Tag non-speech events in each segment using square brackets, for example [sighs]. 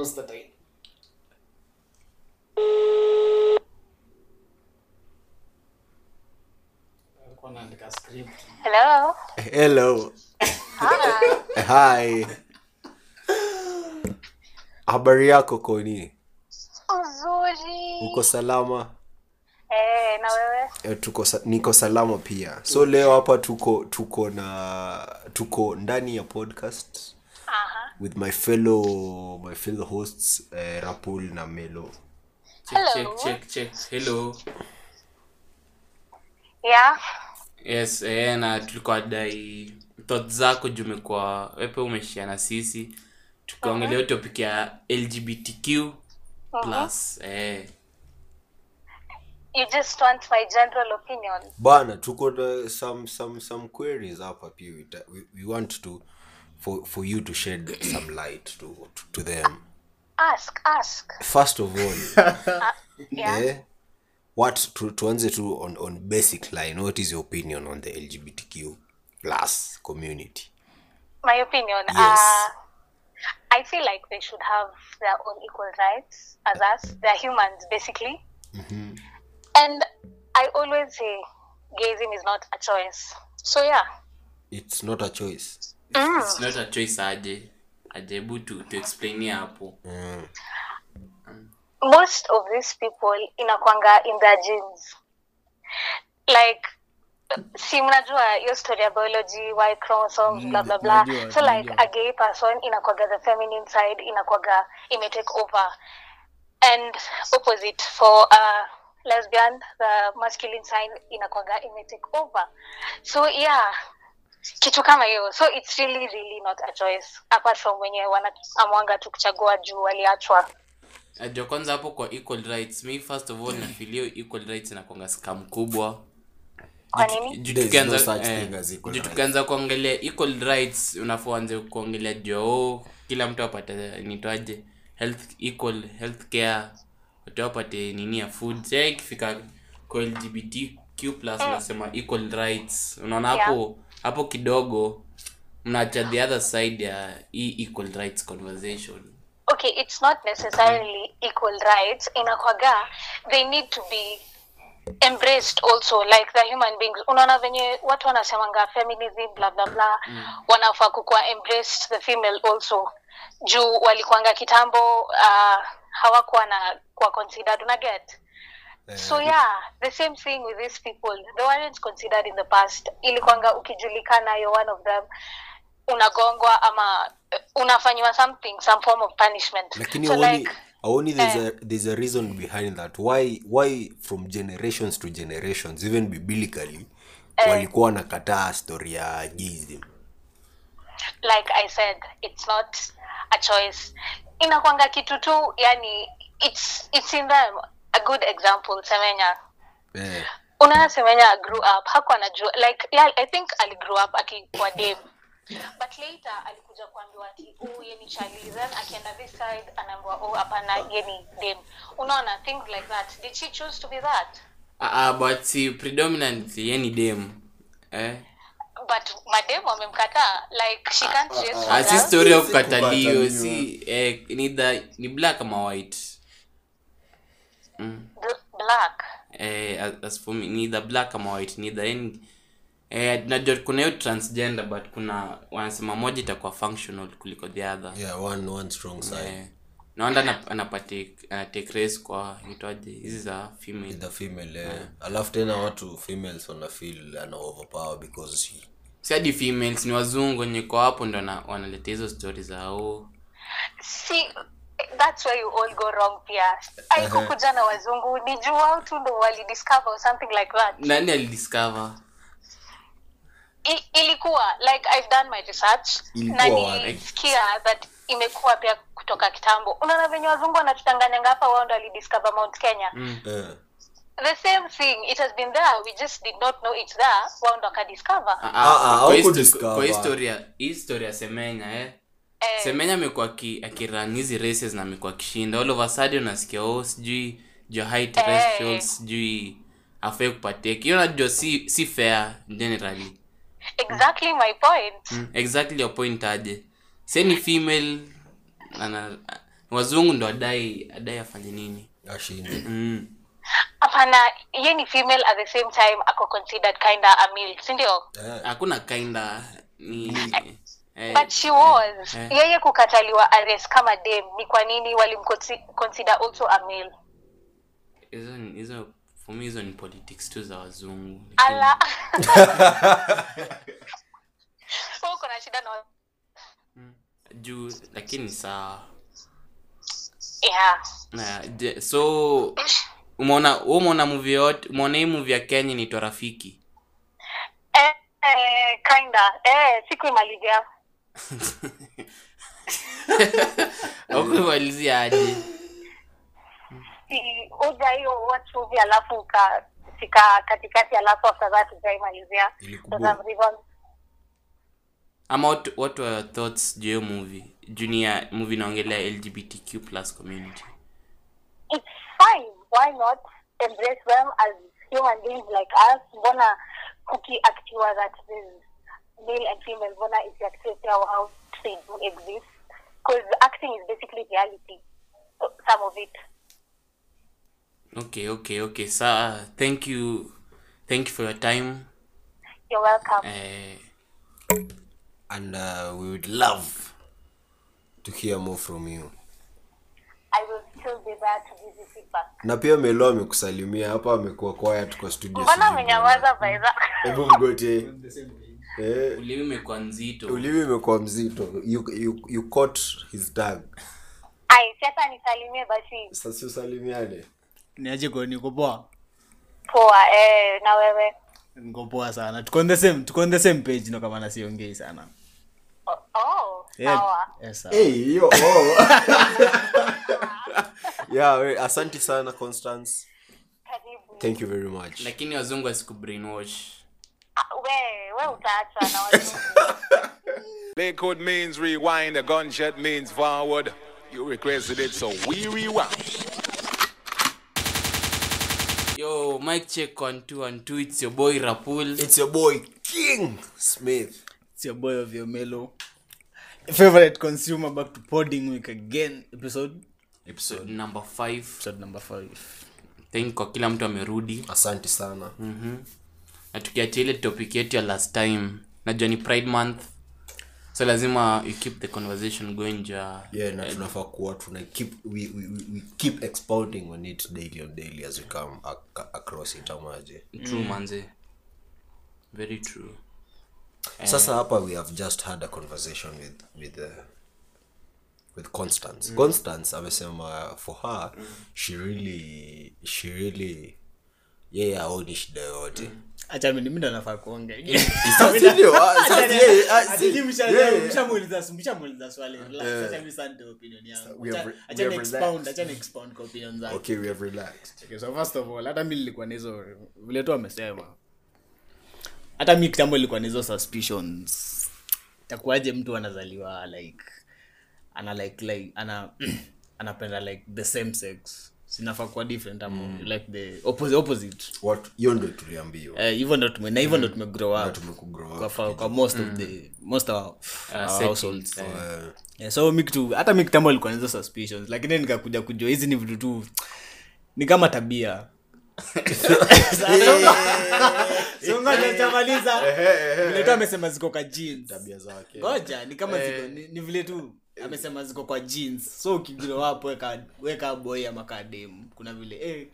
of the time Hello. hello Hi. hi habari yako koni Uzuri. uko salama Eh, na wewe? e, tuko sa- niko salama pia so leo hapa tuko tuko na tuko ndani ya podcast. With my fellow my fellow hosts uh, rapul na melo. Check Hello. check check. Check hello. Yeah. yes eh, na tulikuwa dai thought zako jumekuwa wepe umeshia na sisi. Tukaongelea uh topic ya lgbtq plus eh, You just want my general opinion. bana tuko na some some some queries hapa pia. We, we want to for for you to shed [clears throat] some light to to, to them Ask, ask. first of all [laughs] Yeah. eh, what tu, tuanze tu on, on basic line what is your opinion on the lgbtq plus community My opinion. Yes. Uh, I feel like they should have their own equal rights as us. They're humans, basically. And I always say gazing is not a choice. So, yeah. it's not a choice it's not a choice aje ajebu to, to explain hapo. Mm. most of these people inakwanga in their genes. Like si mnajua hiyo story ya biology y chromosomes blah blah blah so like a gay person inakwaga the feminine side inakwaga imetake over. And opposite for a lesbian the masculine side inakwaga imetake over. So yeah kitu kama hiyo. So it's really really not a choice. Apart from wenye wanaamwanga tu kuchagua juu waliachwa jo kwanza hapo kwa equal rights. Mi first of all nafilio equal rights inakwanga skam kubwa. Juu tukianza- eh, tukianza kuongelea equal rights unafaa kuongelea joo kila mtu apate nitwaje health equal health care. Watu apate nini ya food. Sa ikifika kwa lgbtq plus unasema equal rights. Unaona hapo hapo kidogo mnaacha the other side ya hii equal rights conversation. Okay it's not necessarily equal rights. Inakwaga they need to be embraced also like the human beings. Unaona venye watu wanasemanga feminism bla bla bla wanafaa kukuwa embraced the female also. Juu walikuanga kitambo uh, hawakuwa na kuwa considered. Una get so yeah the same thing with these people. They weren't considered in the past. Ilikwanga ukijulikana you're one of them. Unagongwa ama uh, unafanyiwa something some form of punishment. Lakini so only, like only there's a there's a reason behind that. Why why from generations to generations even biblically walikuwa wanakataa story ya gayism like i said it's not a choice. Inakwanga kitu tu yani it's it's in them a good example semenya yeah. unaona semenya grew up hakuwa anajua like yeah, i think ali grew up akikuwa dem but later alikuja kuambiwa ati oh ye ni chali akienda this side anaambiwa oh hapana ye ni dem unaona things like that. Did she choose to be that? Uh, but si predominantly ye ni dem. Eh? but madem wamemkataa like she can't uh, uh, uh, si story of si eh, ni, the, ni black ama white mm. Black. Eh, as, as for me ni black ama white ni the eh, najua kuna hiyo transgender but kuna wanasema moja itakuwa functional kuliko the other. Yeah one one strong side. eh, naanda anap- anapate anatake race kwa itwaje hizi za female. The female eh. alafu tena watu females wana feel ana overpower because she, si hadi females ni wazungu wenye kwa hapo ndo na- wanaleta hizo stori oh. see that's where you all go wrong pia. Aikukuja na wazungu ni juu wao tu ndo walidiscover or something like that. Nani alidiscover? I, ilikuwa like i've done my research. Na nilisikia that imekuwa pia kutoka kitambo. Unaona venye wazungu wanatutanganyanga hapa wao ndo alidiscover mount kenya. Eh. the same thing it has been there we just did not know it's there wao ndo wakadiscover. Uh, uh, uh, kwa historia sto- hawakudiscover. kwa ya- hii story ya semenya eh Eh. semenya amekuwa akiran hizi races na amekuwa akishinda. All of a sudden unasikia oh sijui juu high terrestrials sijui afai kupateki hiyo najua si si fair generally. Exactly my point. Mm. exactly your point aje. Se ni female ana wazungu ndo adai adai afanye nini? Ashinde. Mm. hapana ye ni female at the same time ako considered kinda a male si ndio? Hakuna kinda ni eh, but she was. Eh. yeye kukataliwa arrest kama dem. Ni kwa nini walimconsider also a male? Hizo hizo for me hizo ni politics tu za wazungu. Ala. Wewe kuna shida na juu lakini sawa yeah. Na je- so umeona umeona movie yote umeona hii movie ya kenya inaitwa rafiki? Eh, eh, kinda. Eh, sikuimalizia aukumalizia aje? Uja hiyo movie alafu ukafika katikati alafu that ujaimalizia ama what, what were your thoughts juu hiyo movie? Junior movie inaongelea lgbtq plus community. It's fine why not? Embrace them as human beings like us. Mbona kukiactiwa that is male and female how they do exist because acting is basically reality some of it. Okay okay okay sa thank you thank you for your time. You're welcome. Uh, and uh, we would love to hear more from you. I will still be there to give you feedback na pia melo amekusalimia hapa amekuwa kwaya tuko studio mbona amenyamaza baidha hebu mgote eh, ulimi imekuwa nzito. ulimi imekuwa mzito. You, you, you caught his tag ai si nisalimie basi. Sasa usalimiane. Niaje ko niko poa? Poa eh, na wewe? Niko poa sana. Tuko on the same tuko on the same page no kama nasiongei sana. Oh, oh Yeah. sawa. Yes, sawa. hey, yo, oh. [laughs] yeah, we, asante sana constance. Karibu. Thank you very much. Lakini wazungu asiku brainwash [laughs] we we na watu. [laughs] Lakewood means rewind, a gunshot means forward. You requested it, so we rewind. yo mic check on two and two. It's your boy rapul. It's your boy king smith. It's your boy of your mellow favorite consumer back to podding week again. Episode? Episode number five. Episode number five. Thank kwa kila mtu amerudi. Asante sana na tukiachia ile topic yetu ya last time najua ni pride month. So lazima you keep the conversation going ja. Yeah na tunafaa kuwa tuna keep we, we, we, keep expounding on it daily on daily as we come ac- across it amaje true manze. Very true. Sasa hapa we have just had a conversation with with uh, with constance. Constance amesema for her she really she really yeye aoni shida yoyote. Acha ndo nafaa kuongea. [laughs] Sasa ndio, ah, sasa yeye, ah, si- Ati msha- yeye. mshamuuliza mshamuuliza swali. Relax. Sasa mimi sasa ndio opinion yangu. we have Acha- re- acha we ni have expound relaxed. acha ni expound kwa opinion zangu. Okay we have relaxed. Okay, so first of all hata mi lilikuwa na hizo vile tu amesema hata mi kitambo ilikuwa na suspicions. Takuaje mtu anazaliwa like ana like like ana [clears throat] anapenda like the same sex sinafaa kuwa different ama like the opposite, opposite. what hiyo ndio tuliambiwa. Eh, hivyo ndo tume na hivyo ndo tumegrow up. Tumegrow up fa- kwa most of the most of our, our households. Eh. yeah, so mi kitu hata mi kitambo alikuwa suspicions. Lakini nikakuja kujua hizi ni vitu tu ni kama tabia. [laughs] Tu amesema ziko ngoja ni kama ziko ni, ni vile tu amesema ziko kwa jeans. So ukigilo wapo weka weka boy ama kademu. Kuna vile eh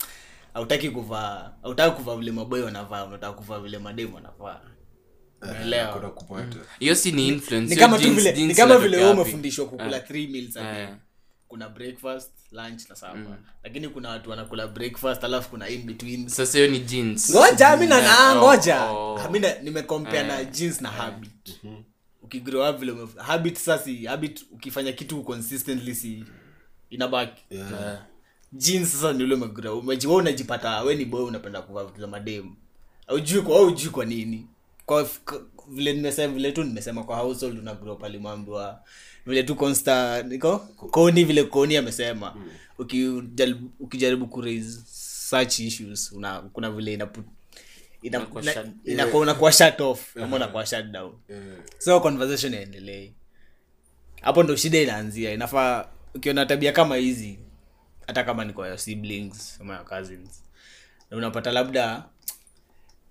hautaki kuvaa hautaki kuvaa vile maboy wanavaa unataka kuvaa vile mademu wanavaa. Unaelewa hiyo si ni influence ni kama tu vile ni kama vile wewe umefundishwa kukula 3 meals a day. Eh. kuna breakfast lunch na supper. Lakini kuna watu wanakula breakfast alafu kuna in between. Sasa hiyo ni jeans. Ngoja mimi na na- Oh, ngoja mimi nimecompare na- jeans na habit ukigrow up vile umef- habit sasi habit ukifanya kitu consistently si inabaki. Yeah. jeans sasa ni ule umegrow umeji wewe unajipata we ni boy unapenda kuvaa vitu za mademu. Aujui kwa aujui kwa nini. Kwa f- k- vile nimesema vile tu nimesema kwa household una grow pale mambo vile tu consta niko? Koni vile koni amesema. Ukijaribu ukijaribu ku raise such issues una kuna vile inapu ina- Unakuwa na- shut- inakuwa unakuwa shut off. Ama unakuwa shut down. So conversation iendelee hapo ndo shida inaanzia. Inafaa ukiona tabia kama hizi hata kama ni kwa your siblings ama your cousins na unapata labda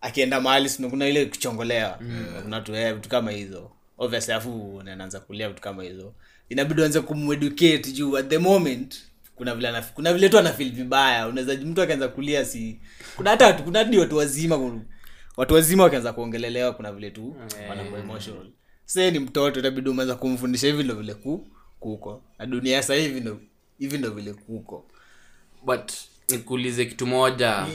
akienda mahali kuna ile kuchongolewa. Kuna watu eh, vitu kama hizo. Obviously afu naanza kulia vitu kama hizo. Inabidi uanze kumeducate juu at the moment kuna vile anaf- kuna vile tu anafil vibaya. Unaweza mtu akaanza kulia si kuna hata watu- kuna hadi watu wazima ku- watu wazima wakianza kuongelelewa kuna vile tu wanakuwa emotional se ni mtoto itabidi umeanza kumfundisha hivi ndo vile ku kuko na dunia sa hivi ndo hivi ndo vile kuko but nikuulize kitu moja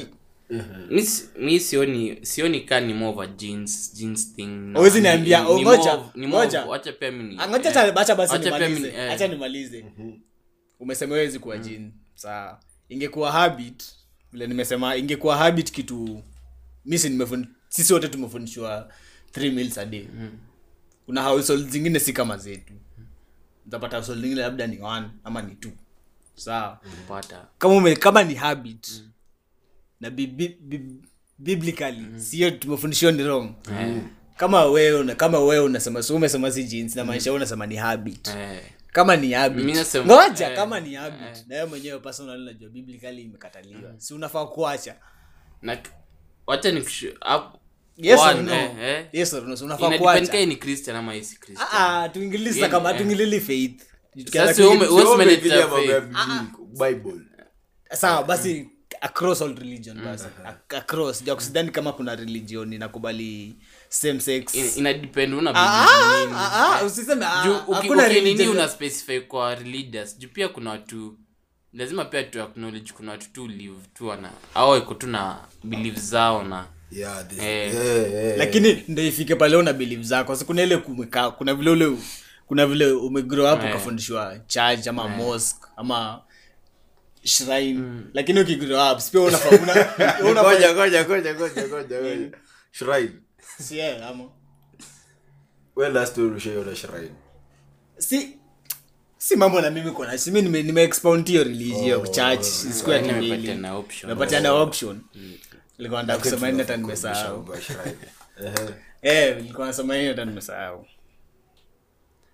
mi si- mi sioni sioni ka ni mova jeans jeans thing na- niambia, ni oh, ngoja, ngoja. wacha pia mimi ngoja Angoja eh, acha acha basi nimalize. eh, Acha nimalize. Umesema wezi kuwa jini. Sawa. Ingekuwa habit, vile nimesema ingekuwa habit kitu misi si nimefund sisi wote tumefundishwa 3 meals a day. Kuna household zingine si kama zetu. Utapata household zingine labda ni one ama ni two. Sawa. Kama ume, kama ni habit na bi, bi, bi, biblically sio tumefundishiwa ni wrong. Kama wewe kama wewe unasema si umesema si jeans na maisha unasema ni habit eh, kama ni ngoja eh, kama ni habit. na wewe mwenyewe personal najua biblically imekataliwa. Si unafaa kuacha. Wacha ni yes or no? eh, eh. yes or no? Si unafaa kuacha. ni christian ama isi christian? Ah ah kama eh. tuingilili faith. Sasa. Bible. sawa basi across all religion basi. Ac- across. Jakusidhani kama kuna religion inakubali same sex. In- inadepend una Ah, ah, ah, usiseme Juu ukinini una specify kwa religious? Juu pia kuna watu lazima pia tu acknowledge kuna watu tu live tu wana au iko tu na belief zao na Yeah, this- Eh. yeah, yeah. lakini ndo ifike pale una belief zako. Si kuna ile kumekaa kuna vile ule kuna vile umegrow up Eh. ukafundishwa church ama mosque ama shrine. Lakini ukigrow up sipia unafaa una- [laughs] una- Ngoja, si yeah, ama When last time ulishaona shrine? si si mambo na mimi kona si mimi nime, expound hiyo religion church siku ya kimili nimepatiana option. nimepatiana option. Nilikuwa nataka kusema nini hata nimesahau. [laughs] Eh nilikuwa nasema nini hata nimesahau.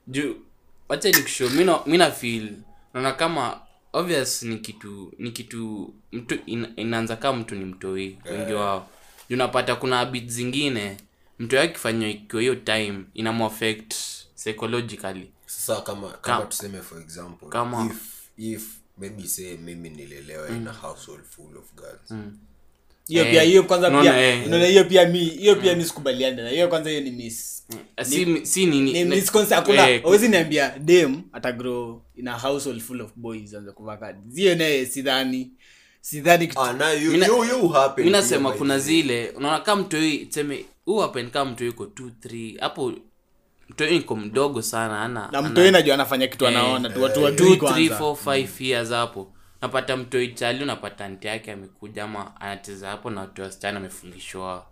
Juu wacha nikushow mi na- na feel naona kama obvious ni kitu ni kitu mtu in, inaanza kama mtu ni mtoi wengi wao. Juu unapata kuna habit zingine mtu akifanywa ikiwa hiyo time inamuaffect psychologically. Sasa kama kama tuseme for example kama- if if maybe say mimi nilelewa in a household full of girls. Hiyo Eh, pia hiyo kwanza unaona, pia eh. unaona hiyo pia mi hiyo pia mi sikubaliana na hiyo kwanza hiyo ni miss Ah, si, si nini ni miss kwanza hakuna eh, hawezi niambia dem atagrow in a household full of boys anza kuvaa kadi hiyo naye sidhani. Sidhani kitu ah na you Mina- you you happen mimi nasema kuna zile unaona kama mtoi tuseme huu kama mtoi iko 2 3 hapo mtoi iko mdogo sana ana na mtoi najua anafanya kitu anaona tu watu wajui kwanza. 5 years hapo. Napata mtoi chali unapata nti yake amekuja ama anacheza hapo na watu wasichana amefungishwa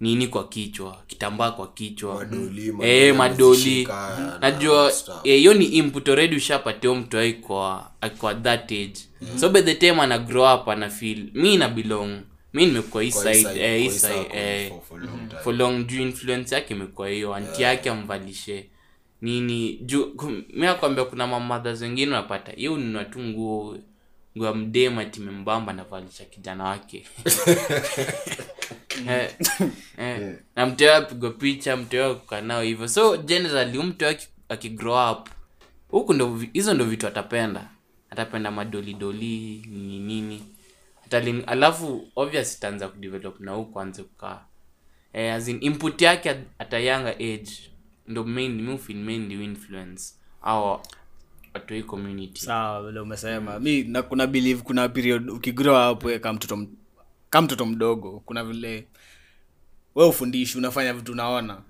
nini kwa kichwa kitambaa kwa kichwa. Madoli, madoli eh madoli na najua hiyo eh, ni input already ushapatia mtu aikwa kwa that age. So by the time ana grow up ana feel mi na belong mi nimekuwa for- long juu influence yake imekuwa hiyo anti yake amvalishe. Nini juu mi akwambia kuna mamadha wengine unapata hiyo ununa tu nguo nguo ya mdema timembamba navalisha kijana wake. [laughs] Eh, [laughs] eh. na mteo apigwa picha mteo kukaa nao hivyo. So generally aki- akigrow up huku ndo hizo ndo vitu atapenda. Atapenda madolidoli nini nini Atalin, alafu obvious itaanza kudevelop na huku anze kukaa. Eh, as in input yake at- a younger age ndo main mi feel main ndio influence au watu community. Sawa vile umesema. Mi na kuna believe kuna period ukigrow up kama mtoto kama mtoto mdogo kuna vile we ufundishi unafanya vitu unaona.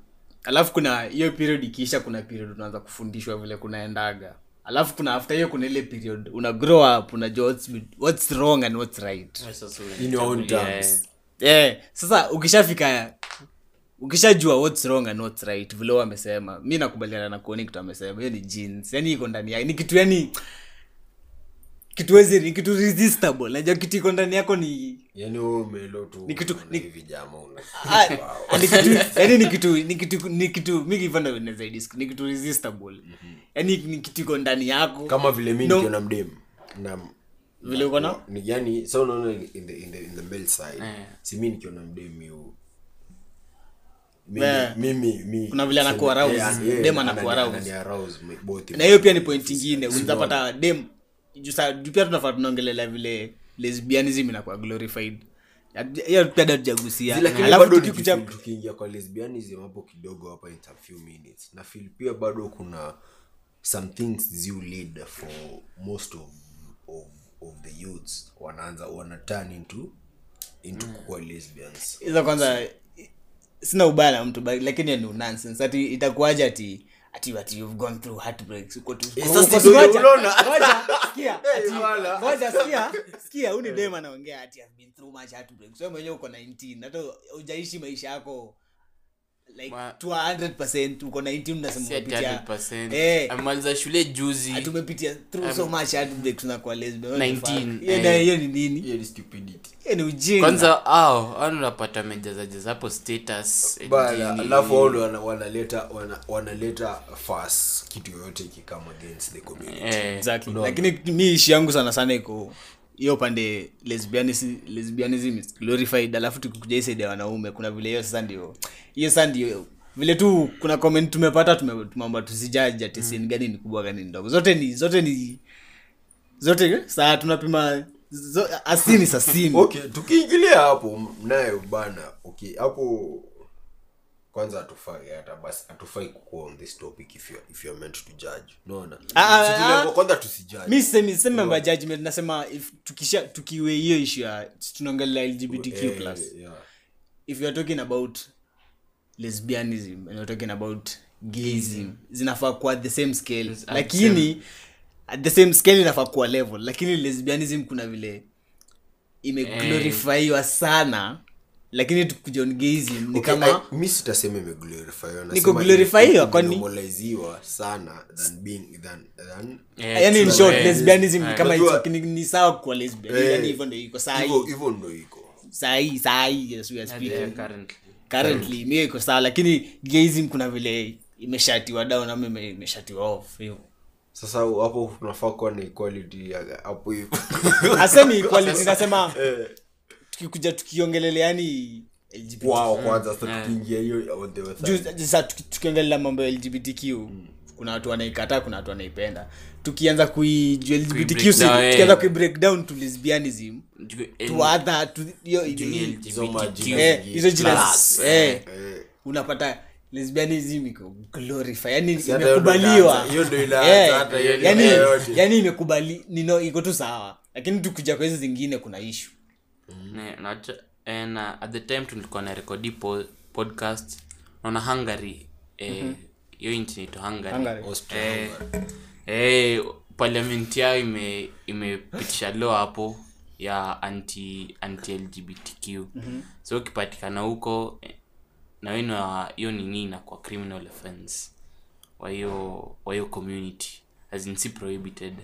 Alafu kuna hiyo period ikiisha kuna period unaanza kufundishwa vile kunaendaga alafu kuna after hiyo kuna ile period una grow up unajua what's, what's wrong and what's right. Sasa In your own terms. yeah. sasa ukishafika ukishajua what's wrong and what's right vile amesema mi nakubaliana na kuoni kitu amesema. Hiyo ni jeans yani iko ndani yake ni kitu yani kitu wezi ni kitu resistible najua kitu iko ndani yako ni yani umelo tu Ni kitu- [laughs] yani ni kitu ni kitu ni kitu mi hivyo ndo naweza ni kitu resistable yani ni kitu iko ndani yako kama vile mi No. nikiona mdem na Vile uko na? ni yani sa unaona in the, in the, in the male side yeah. si mimi nikiona mdem mimi, Eh. mimi, Kuna vile anakuwa. Yeah, yeah, Dem anakuwa na hiyo pia ni point ingine unapata dem juu pia tunafaa tunaongelelea vile lesbianism inakuwa glorified. Hiyo pia hatujagusia lakini bado tukiingia kwa lesbianism hapo kidogo hapa in a few minutes. Na feel pia bado kuna some things you lead for most of, of, of the youths wanaanza wana turn into into kuwa lesbians. Hizo kwanza sina ubaya na mtu lakini ni nonsense. Ati itakuwaje ati ati ati you've gone through heartbreaks. Uko tu Eh, ngoja, sikia, [laughs] Eh, ngoja, sikia sikia dem anaongea ati I've been through much heartbreaks. Wewe mwenyewe uko 19 hata hujaishi maisha yako like Ma- to 100% uko 19 unasema Si ati umepitia. 100%. eh. Amaliza shule juzi. Tumepitia through through so much heartbreaks unakuwa lesbian What the 19. Hiyo eh. hiyo ni nini? Hiyo ni stupidity. Hiyo ni ujinga. Kwanza ao au unapata mejazajaza hapo status bala alafu wao wana- wanaleta wana- wanaleta fast kitu yoyote ikikama against the community. Eh, exactly. No, lakini mi ishi yangu sana sana iko hiyo pande lesbianism, is glorified alafu tukikuja ya wanaume kuna vile hiyo sasa ndio hiyo sasa ndio vile tu kuna comment tumepata tumeamba tusijaji ati sin gani ni kubwa gani ndogo. Zote ni zote ni zote saa tunapima asini sasini. Okay tukiingilia hapo nayo bana okay hapo kwanza hatufai hata basi hatufai kukuwa on this topic if you're, if you're meant to judge. Unaona? Ah, ah, ah. kwanza tusijudge. Mimi sisemi sisemi mambo ya judgment nasema if tukisha tukiwe hiyo issue ya tunaongelea lgbtq Eh, plus. yeah. if you're talking about lesbianism and you're talking about gayism zinafaa kuwa the same scale. At lakini at the same scale inafaa kuwa level. Lakini lesbianism kuna vile imeglorifyiwa sana lakini tukuja ni Okay, kama I- mi sitasema imeglorifyiwa Niko glorifyiwa, kwani- sana than being than, than eh, yani in short eh, lesbianism ni eh, kama it's- ni, ni sawa kwa lesbian yeah. yani hivyo ndio iko hii ndo iko. Saa hii yes we are speaking. yeah, currently. currently mio iko sawa lakini gayism kuna vile imeshatiwa down ama ime- imeshatiwa off hivyo sasa hapo tunafaa kuwa na equality hapo hivyo asemi [laughs] equality nasema tukikuja tukiongelelea yani LGBT wao kwanza sasa tukiingia hiyo on the other juu sasa tuki- tukiongelea mambo ya lgbtq kuna watu wanaikataa kuna watu wanaipenda. Tukianza kuijua lgbtq eh. tukianza kuibreak down to lesbianism eh, to other to hiyo ju- ni hiyo- Hizo eh, jina Class, eh, eh. unapata lesbianism iko glorify yani imekubaliwa. Eh, yani imekubali nino iko tu sawa lakini tukuja kwa hizi zingine kuna issue Ne- na- na at the time tulikuwa na rekodi po, podcast naona hungary eh, hiyo nchi naitwa hungary, Hungary. Eh, eh, parliament yao ime imepitisha law hapo ya anti anti lgbtq so ukipatikana huko na wenu hiyo nini inakuwa criminal offense? Wa hiyo wa hiyo community as in si prohibited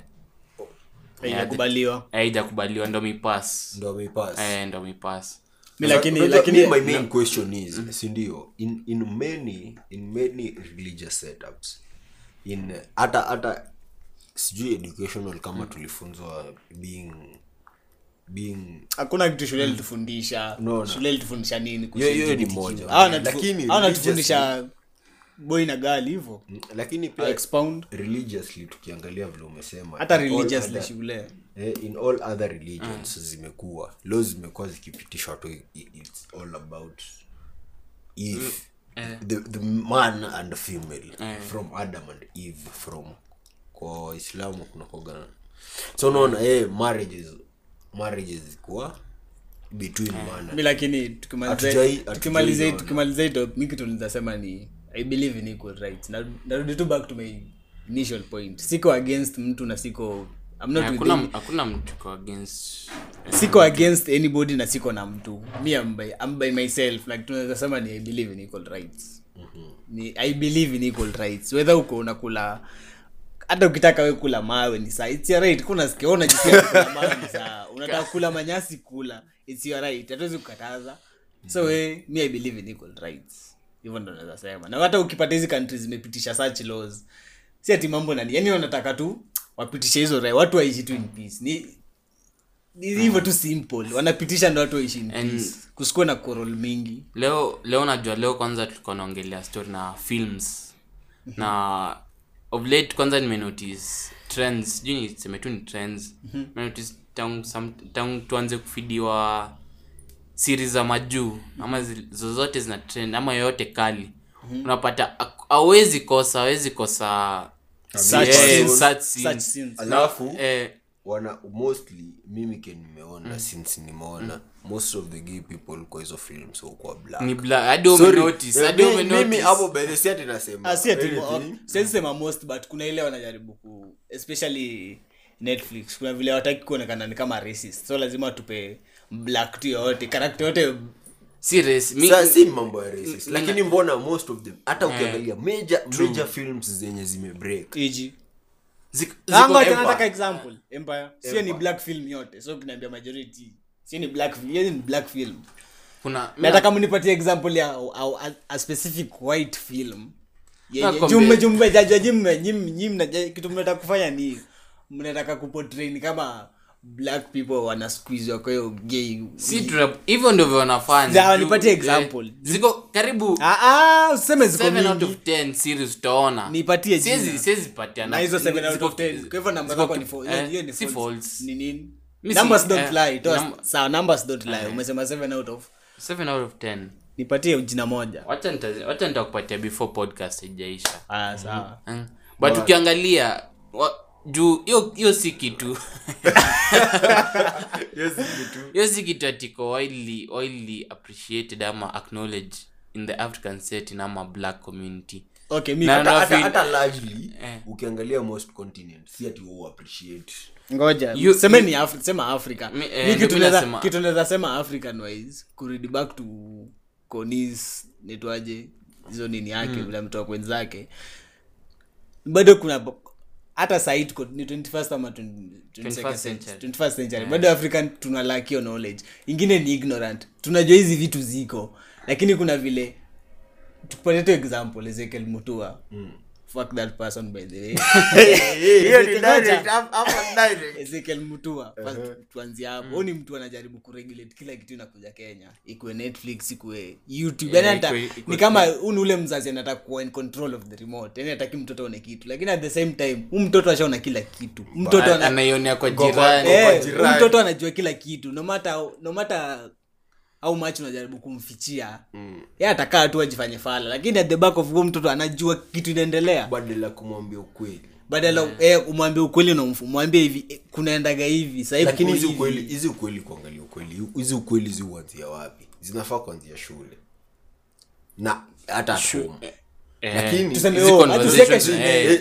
haijakubaliwa haijakubaliwa ndo mipas ndo ameipass. eh, ndo mipas mi lakini Unajua, lakini me, my main question is sindio in, in many in many religious setups in hata hata sijui educational kama tulifunzwa being being hakuna kitu shule litufundisha No, no. shule litufundisha nini Hiyo- hiyo ni moja. Lakini hawa wanatufundisha boy na gali hivo. Lakini pia expound. religiously tukiangalia vile umesema hata shule eh, in all other religions zimekuwa. Law zimekuwa zikipitishwa tu it's all about if the, the man and female from adam and eve from kwa waislamu kunakoga so unaona eh, marriages marriages zikuwa between man mi lakini tukimaliza tukimaliza mi kitu nizasema ni i believe in equal rights. Narudi tu back to my initial point. Siko against mtu na siko I'm not hakuna any- hakuna mtu ko against siko against anybody na siko na mtu. Mi by, myself. Like tunaweza sema ni i believe in equal rights. Ni i believe in equal rights. Whether uko unakula hata ukitaka we kula mawe ni saa it's your right. Kuna sikiona unajisikia kula mawe ni saa [laughs] unataka kula manyasi kula. It's your right. Hatuwezi kukataza. So we mi i believe in equal rights hivyo ndo naweza sema. Na hata ukipata hizi countries zimepitisha such laws. Si ati mambo nani. Yani wanataka tu wapitishe hizo right watu waishi tu in peace. Ni ni hivyo tu simple. Wanapitisha ndo watu waishi in peace. Na korol mingi. leo leo najua leo kwanza tulikuwa naongelea story na films. Na of late kwanza nimenotice trends. Sijui niseme tu ni trends. Nimenotice tangu tangu tuanze kufidiwa siri za majuu ama zozote zina trend ama yoyote kali unapata awezi hawezi kosa awezi kosa alafu eh, wana mostly mimi ke nimeona since nimeona. Most of the gay people kwa hizo film so kwa black. Ni black. Hadi umenotice hadi umenotice. mimi hapo by the siati nasema. Ah, si ati anything. sema most but kuna ile wanajaribu ku especially netflix. Kuna vile wataki kuonekana ni kama racist. So lazima tupe black tu yoyote karakta yote si mambo ya racist lakini mbona most of them hata ukiangalia major major films zenye zimebreak nataka example empire. Sio ni black film yote so kinaambia majority. Sio ni black film ni black film. Kuna nataka mnipatie example ya a, a specific white film Nakwambia- jumbe jumbe jajua nyim nyim na kitu mnataka kufanya ni mnataka kupotrain kama black people wana squeeze kwa hiyo gay. Si hivyo ndivyo wanafanya. Nipatie eh, example. ziko karibu ah ah useme ziko 7 out of 10 series utaona. Nipatie Siwezi- siwezi patia na hizo 7 out of 10 kwa hivyo namba zako ni eh, hiyo ni false. ni nini? Numbers don't eh, lie. To sawa numbers don't lie. Umesema 7 out of 7 out of 10 nipatie jina moja. Wacha nita- nitakupatia before podcast haijaisha. Ah sawa. Mm. but ukiangalia juu [laughs] hiyo si kitu. Hiyo si kitu. Atiko appreciated ama acknowledge in the african setting ama black community. Okay mi hata, hata, hata largely Eh. ukiangalia most continent si ati wao appreciate. Ngoja You- seme you- ni Afri- sema africa. Mi- eh, kitu naweza- sema african wise kurudi back to conis nitwaje hizo nini yake vile mtoa kwenzake. Bado kuna hata sahii tuko ni 21st ama 21st century. 21st century. Bado african tuna lack hiyo knowledge. Ingine ni ignorant. Tunajua hizi vitu ziko. Lakini kuna vile tupate tu example ezekiel mutua fuck that person by the way. [laughs] Ezekiel mutua. Tuanzia hapo. Huu ni mtu anajaribu kuregulate kila kitu inakuja kenya. Ikuwe netflix ikuwe youtube. Yeah, yani ikuwe- ikuwe- ni kama huu ni ule mzazi anataka kuwa in control of the remote. Yani ataki mtoto aone kitu. Lakini at the same time huu mtoto ashaona kila kitu. Mtoto anaionea kwa jirani. eh, jirani. mtoto anajua kila kitu. Nomata matter no matter au machi unajaribu kumfichia. Mm. ya atakaa tu ajifanye fala. Lakini at the back of huo mtoto anajua kitu inaendelea. Badala kumwambia ukweli. Badala eh, umwambie ukweli na umfu- hivi eh, kunaendaga hivi lakini hizi ukweli hizi ukweli kuangalia ukweli hizi ukweli zi huanzia wapi? Zinafaa kuanzia shule. Na hata at Eh, oh, eh, Eh,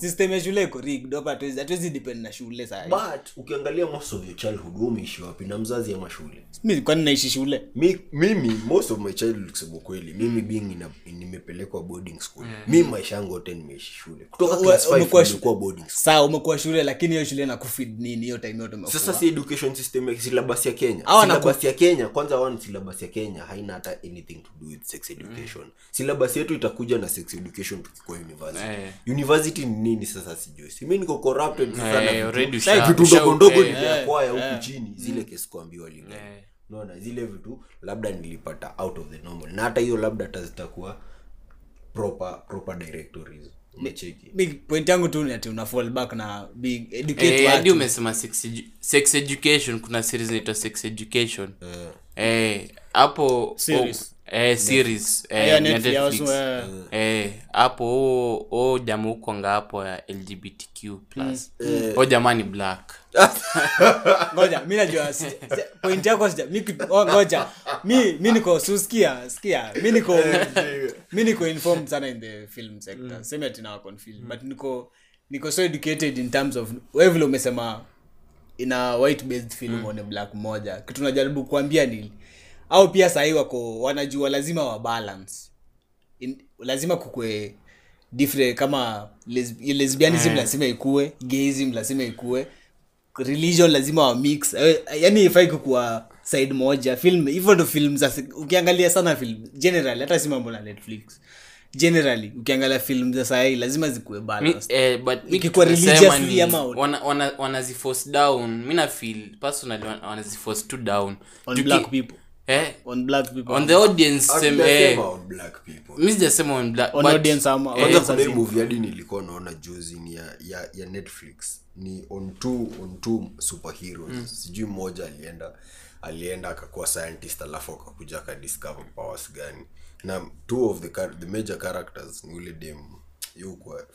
system ya shule iko rigged hapa hatuwezi hatuwezi depend na shule but ukiangalia most of your childhood umeishi wapi na mzazi ama shule? Mi kwani naishi shule? Mi, mimi most of my childhood kusema kweli mimi being nimepelekwa boarding school. Mi maisha yangu yote nimeishi shule. Kutoka class 5 umekuwa boarding school. Saa umekuwa shule lakini hiyo shule na kufid nini? Hiyo time yote umekuwa. sasa si education system ya syllabus ya kenya? Syllabus ya kenya kwanza one syllabus ya kenya haina hata anything to do with sex education syllabus yetu itakuja na sex education tukikuwa university. Hey. university ni nini sasa sijui. Simi niko corrupted sana Eh, vitu- ndogo ndogo eh, nimeakwaya huku chini zile kesi kuambiwa lingine. Hey. naona zile vitu labda nilipata out of the normal. Na hata hiyo labda hata zitakuwa proper proper directories. Point yangu tu ati una fall back na big educate Eh, hadi watu. umesema sex, edu- sex education kuna series inaitwa sex education. Eh. Hapo Series. oh, eh series. Eh, Yeah, Netflix, Netflix. eh. eh hapo o oh, jamaa ukonga hapo ya lgbtq plus. O jamaa ni black. [laughs] Ngoja mi najua point yako oh, ngoja. Mi mi niko suskia skia mi niko mi niko informed sana in the film sector. Mm. semi atinawa confused but niko niko so educated in terms of we vile umesema ina white based film on a black moja. Kitu najaribu kuambia ni au pia sahii wako wanajua lazima wa balance. In, lazima kukwe different kama les- lesbianism lazima ikue gayism lazima ikue religion lazima wa mix. Eh, yani ifai kukuwa side moja. Film hivyo ndo film za ukiangalia sana film generally hata si mambo na netflix. Generally ukiangalia film za sahii lazima zikuwe Mi, balanced. eh, religiously ama- wana, wana, down. Mi na feel personally wana- tu down. On Juki- black people eh, on black people. On the audience same, eh, on black people. Mi sijasema on black On but, audience ama- eh, Audience kuna hii as in- movie hadi nilikuwa naona juzi ni ya, ya, ya netflix. Ni on two, on two superheroes. Sijui mmoja alienda alienda akakuwa scientist alafu akakuja akadiscover powers gani. Na two of the, the major characters ni ule dem yukwa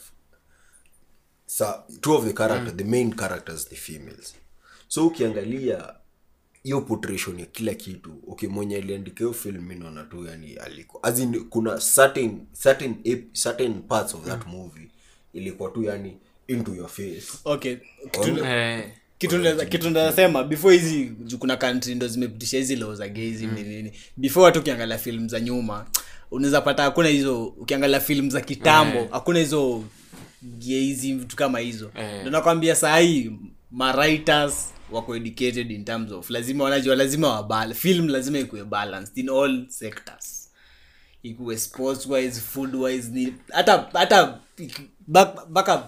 sa two of the character the main characters ni females. So ukiangalia hiyo portrayal ya kila kitu. Okay mwenye aliandika hiyo film inaona naona tu yani aliko. As in kuna certain certain ep- certain parts of that movie ilikuwa tu yani into your face. Okay kitu, eh, kitu naweza- before hizi kuna country ndo zimepitisha hizi law za gaysm mm. nini before watu ukiangalia film za nyuma unaweza pata hakuna hizo ukiangalia film za kitambo hakuna hizo gaysm vitu kama hizo. Eh. ndo nakwambia sahii mawriters wako educated in terms of lazima wanajua lazima wabal film lazima ikuwe balanced in all sectors. Ikuwe sports wise food wise ni hata hata back, back up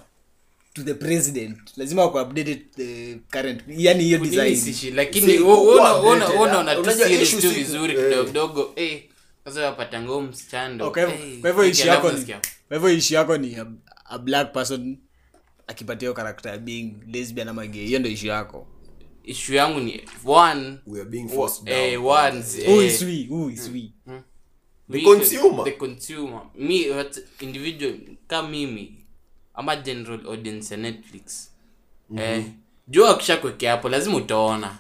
to the president lazima wako updated the current yani hiyo design. lakini Si, wo- kuwa wona- wona- updated, wona ah. una tu series tu vizuri eh. kidogo kidogo eh, sasa wapata ngoo msichando Okay, kwa eh, hivyo- ishi yako ni kwa hivyo ishi yako ni a, a black person akipatia hiyo karakta ya being lesbian ama gay hiyo ndio ishi yako issue yangu ni one. We are being forced down. eh, ones, who is we who is we. The we- consumer. the consumer. Me what individual kama mimi ama general audience ya netflix. Eh, jua akishakwekea hapo lazima utaona.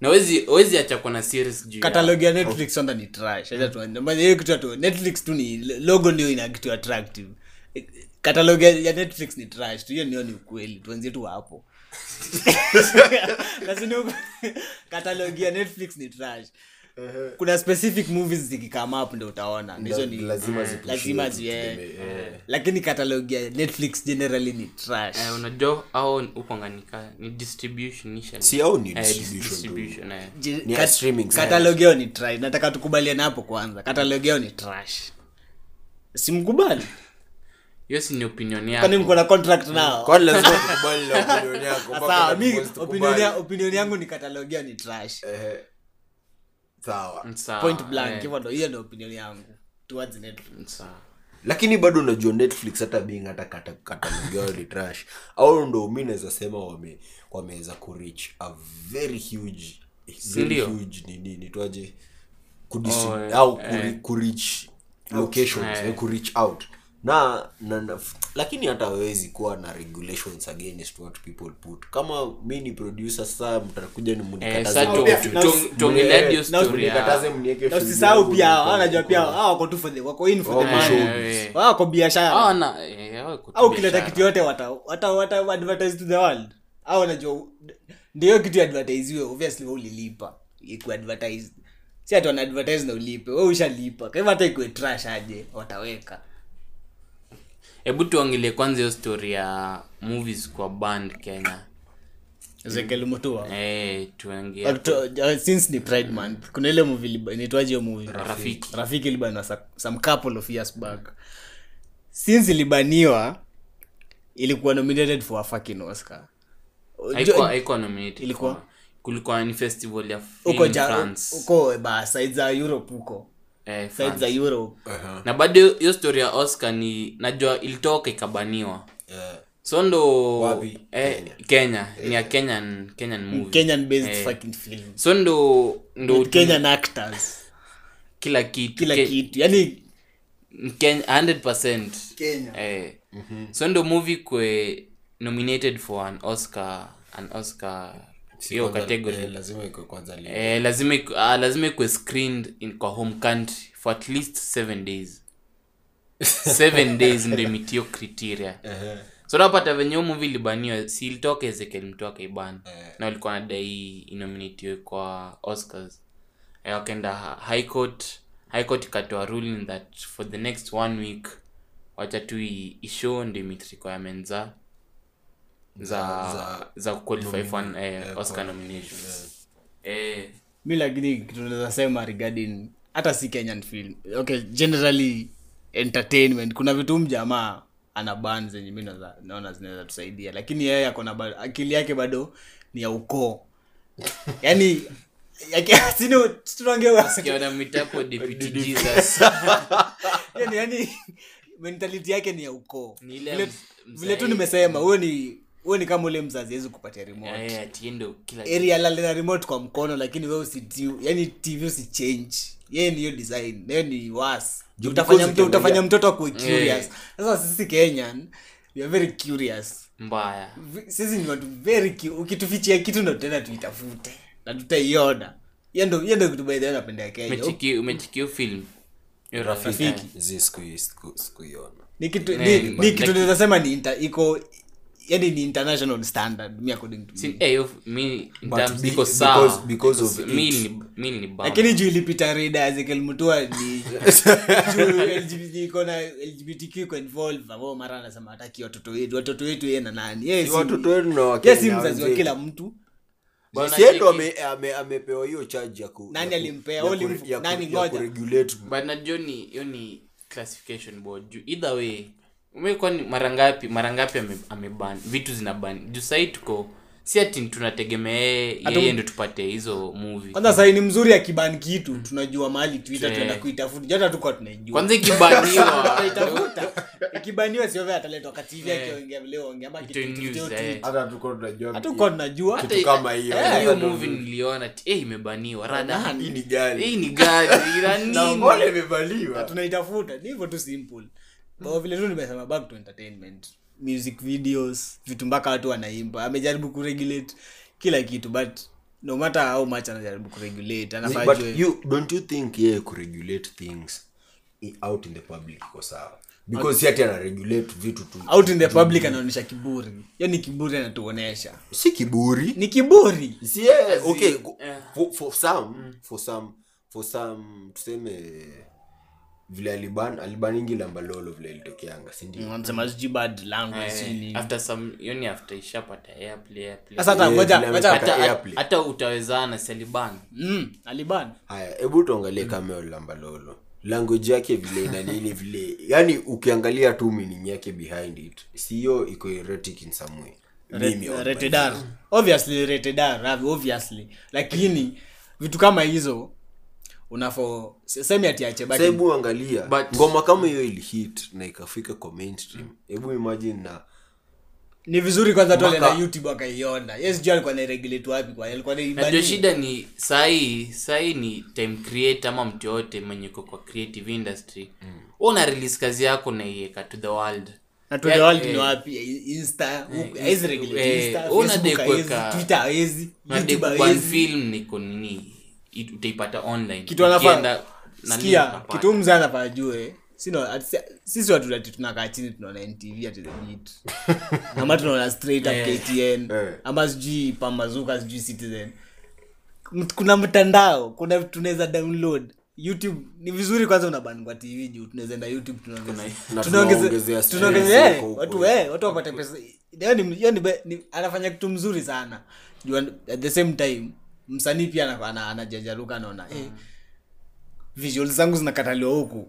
Na wezi wezi acha kuna series juu ya- ya netflix kwanza ni trash. Acha hiyo kitu tu netflix tu ni logo ndio ina kitu attractive. Catalog ya ya netflix ni trash tu. Hiyo ndio ni ukweli. Tuanzie tu hapo [laughs] Ya netflix ni trash. Kuna specific movies zikikama up ndo utaona. Na hizo ni lazima zipushiwe lazima zi- eh. eh. lakini catalog ya netflix generally ni trash. Eh, unajua au upanganika ni distribution si au ni Eh, distribution eh. Ni kat- streaming service. yao ni trash. Nataka tukubaliane hapo kwanza. Catalog yao ni trash. Simkubali hiyo si ni opinion kwani mko na contract nao? Kwani lazima tukubali na opinion yako [laughs] mpaka sawa mi opinion ya- opinion yangu ni katalogia ni trash. Sawa. Sawa, point blank eh, hivyo ndo hiyo ndo opinion yangu. Towards netflix. Sawa. lakini bado unajua netflix hata being hata kata- ni trash. Au ndo mi naweza sema wame wameweza kurich a very huge very huge nini nitwaje? Kudisi- Oh, eh, au kuri, eh. locations Eh. eh, kureach out na, na, na lakini hata wawezi kuwa na regulations against what people put. Kama mi ni producer sasa mtakuja ni Eh, mnikataze sasa tu- mnieke- tu- na tu- mnie- tuongelea hiyo na story ya- mnikataze mnieke na film usisahau yangu pia anajua pia wako tu wako in for the Wako money. wako biashara. Ah, na- eh, au kileta kitu yote wata wata wata advertise to the world. Au wanajua ndio kitu advertise obviously wewe ulilipa. Iku advertise. Si ati wana advertise na ulipe wewe ushalipa kwa hivyo hata ikuwe trash aje wataweka hebu tuongelee kwanza hiyo story ya movies kwa band kenya. Eh, uh, since ni pride month kuna ile inaitwaje movie? Rafiki. rafiki ilibaniwa some couple of years back. Since ilibaniwa ilikuwa nominated for a fucking oscar. Haikuwa haikuwa nominated Ilikuwa? kulikuwa ni festival ya uko ja- uko ba side za europe huko eh, France. za europe na bado hiyo story ya oscar ni najua ilitoka ikabaniwa. Yeah. so ndo eh, kenya, ni ya kenyan kenyan movie. Kenyan based Eh, fucking film. So ndo ndo with kenyan actors. Kila kitu. Kila Ke- kitu. Yani Kenya 100% Kenya. eh. so ndo movie kwe nominated for an oscar an oscar hiyo category. eh, lazima iko kwanza li- eh, lazima ah, lazima ikuwe screened in kwa home country for at least 7 days. [laughs] 7 days ndo imitio criteria. So napata venye movie ilibaniwa si ilitoka ezekiel mtu akaibana na walikuwa nadai inominatiwe kwa oscars. Eh, wakaenda high court high court ikatoa ruling that for the next one week wacha tu ishow ndio meet requirements za za za- qualify for an, eh, yeah, oscar qualify, yeah. eh. Mi lakini kitu naweza sema regarding hata si kenyan film. Okay generally entertainment. Kuna vitu mjamaa ana ban zenye mi naona zinaweza tusaidia. Lakini yeye akona ba- akili yake bado ni ya ukoo. Yani yani, yani mentality yake ni ya ukoo. Vile, tu nimesema huyo ni huyo ni kama ule mzazi hawezi kupatia remote. Eh kila area la lina remote kwa mkono lakini we usitiu yani tv usichange. Yeye niyo design nayo ni was utafanya mto, utafanya mtoto akuwe curious. Yeah. sisi kenyan we are very curious. Mbaya. Sisi ni watu very ukitufichia kitu ndo tena tuitafute na tutaiona. Hiyo ndo kitu by napendea way kenya. Film? Rafiki. zi sikuiona ni kitu naweza sema ni iko yani ni international standard me according to me. Hey, hiyo f- in But terms be- iko because- sawa. because of me ni me ni bamba. lakini juu ilipita rida ezekiel mutua ni [laughs] juu LGBT iko na lgbtq iko involve wao mara anasema hataki watoto wetu. Watoto wetu yeye na nani? Yeye si, watoto wetu na yeye Wakenya si mzazi wa kila mtu. Bwana Si yeye ame- ame- amepewa hiyo charge ya ku- Nani alimpea? nani ngoja? but na Johnny hiyo ni classification board. Either way umekuwa ni mara ngapi mara ngapi ame- ameban vitu zina ban? Juu sahii tuko si ati tunategemea yeye ndo tupate hizo movie. Kwanza sahii ni mzuri akiban kitu tunajua mahali twitter tuenda kuitafuta. Jata tukuwa tunaijua. Kwanza ikibaniwa. [laughs] Ikibaniwa siove ataletwa kativi akiongea vile ongea ama eh. hata tuko tunajua hatukuwa tunajua. kitu kama hiyo. hiyo movie niliona ati eh imebaniwa. Rada. Hii ni gari. Hii ni gari. Ila [laughs] na mbona imebaniwa? Tunaitafuta. Ni hivyo tu simple mm. vile tu nimesema back to entertainment. Music videos vitu mpaka watu wanaimba. Amejaribu kuregulate kila kitu but no matter how much anajaribu kuregulate anafaa but you don't you think yeye kuregulate things out in the public iko sawa? Because si ati ana regulate vitu tu. Out in the public anaonyesha kiburi. Hiyo ni kiburi anatuonesha. Si kiburi. Ni kiburi. Si yeye okay yeah. for, for some for some for some tuseme vile aliban alibaningi lambalolo vile ilitokeanga sijui bad language Eh, after some hiyo after ishapata airplay airplay. Sasa hata ngoja ngoja hata hata utawezana saliban mm aliban haya hebu tuangalie kameo lambalolo language yake vile nanini vile? Yani ukiangalia tu meaning yake behind it siyo iko erotic in some way. Mimi on my rated R. obviously obviously. Lakini vitu kama hizo unafo semi angalia. But- ngoma kama hiyo ilihit na ikafika kwa mainstream. Hebu imagine na ni vizuri kwanza tole na youtube akaiona. Yes jua alikuwa nairegulate wapi kwa alikuwa najua naibani shida ni sahii sahii ni time creator ama mtu yoyote mwenye uko kwa creative industry. Mm. una release kazi yako naiweka to the world. Na to Yeah, the world eh, ni wapi? Insta huku- eh, haizi regulate eh, insta una facebook dai haizi kuweka- twitter unadai youtube haizi. film niko nini it- utaipata online. Kitu anafaa sikia kitu mzee anafaa jue sino sisi watu ati tunakaa chini tunaona ntv ati the beat. [laughs] Ama tunaona straight up Eh. ktn Eh. ama sijui pambazuka sijui citizen. Kuna mtandao kuna tunaweza download. Youtube ni vizuri kwanza unabangwa tv juu tunaweza enda youtube tunaongeza- Na tunaongeze- tunaongezea stress tunaongezea eh, watu wapate pesa. Hiyo ni, hiyo ni, be- ni anafanya kitu mzuri sana. Juu at the same time msanii pia ana- ana- anajajaruka anaona eh, visuals zangu zinakataliwa huku.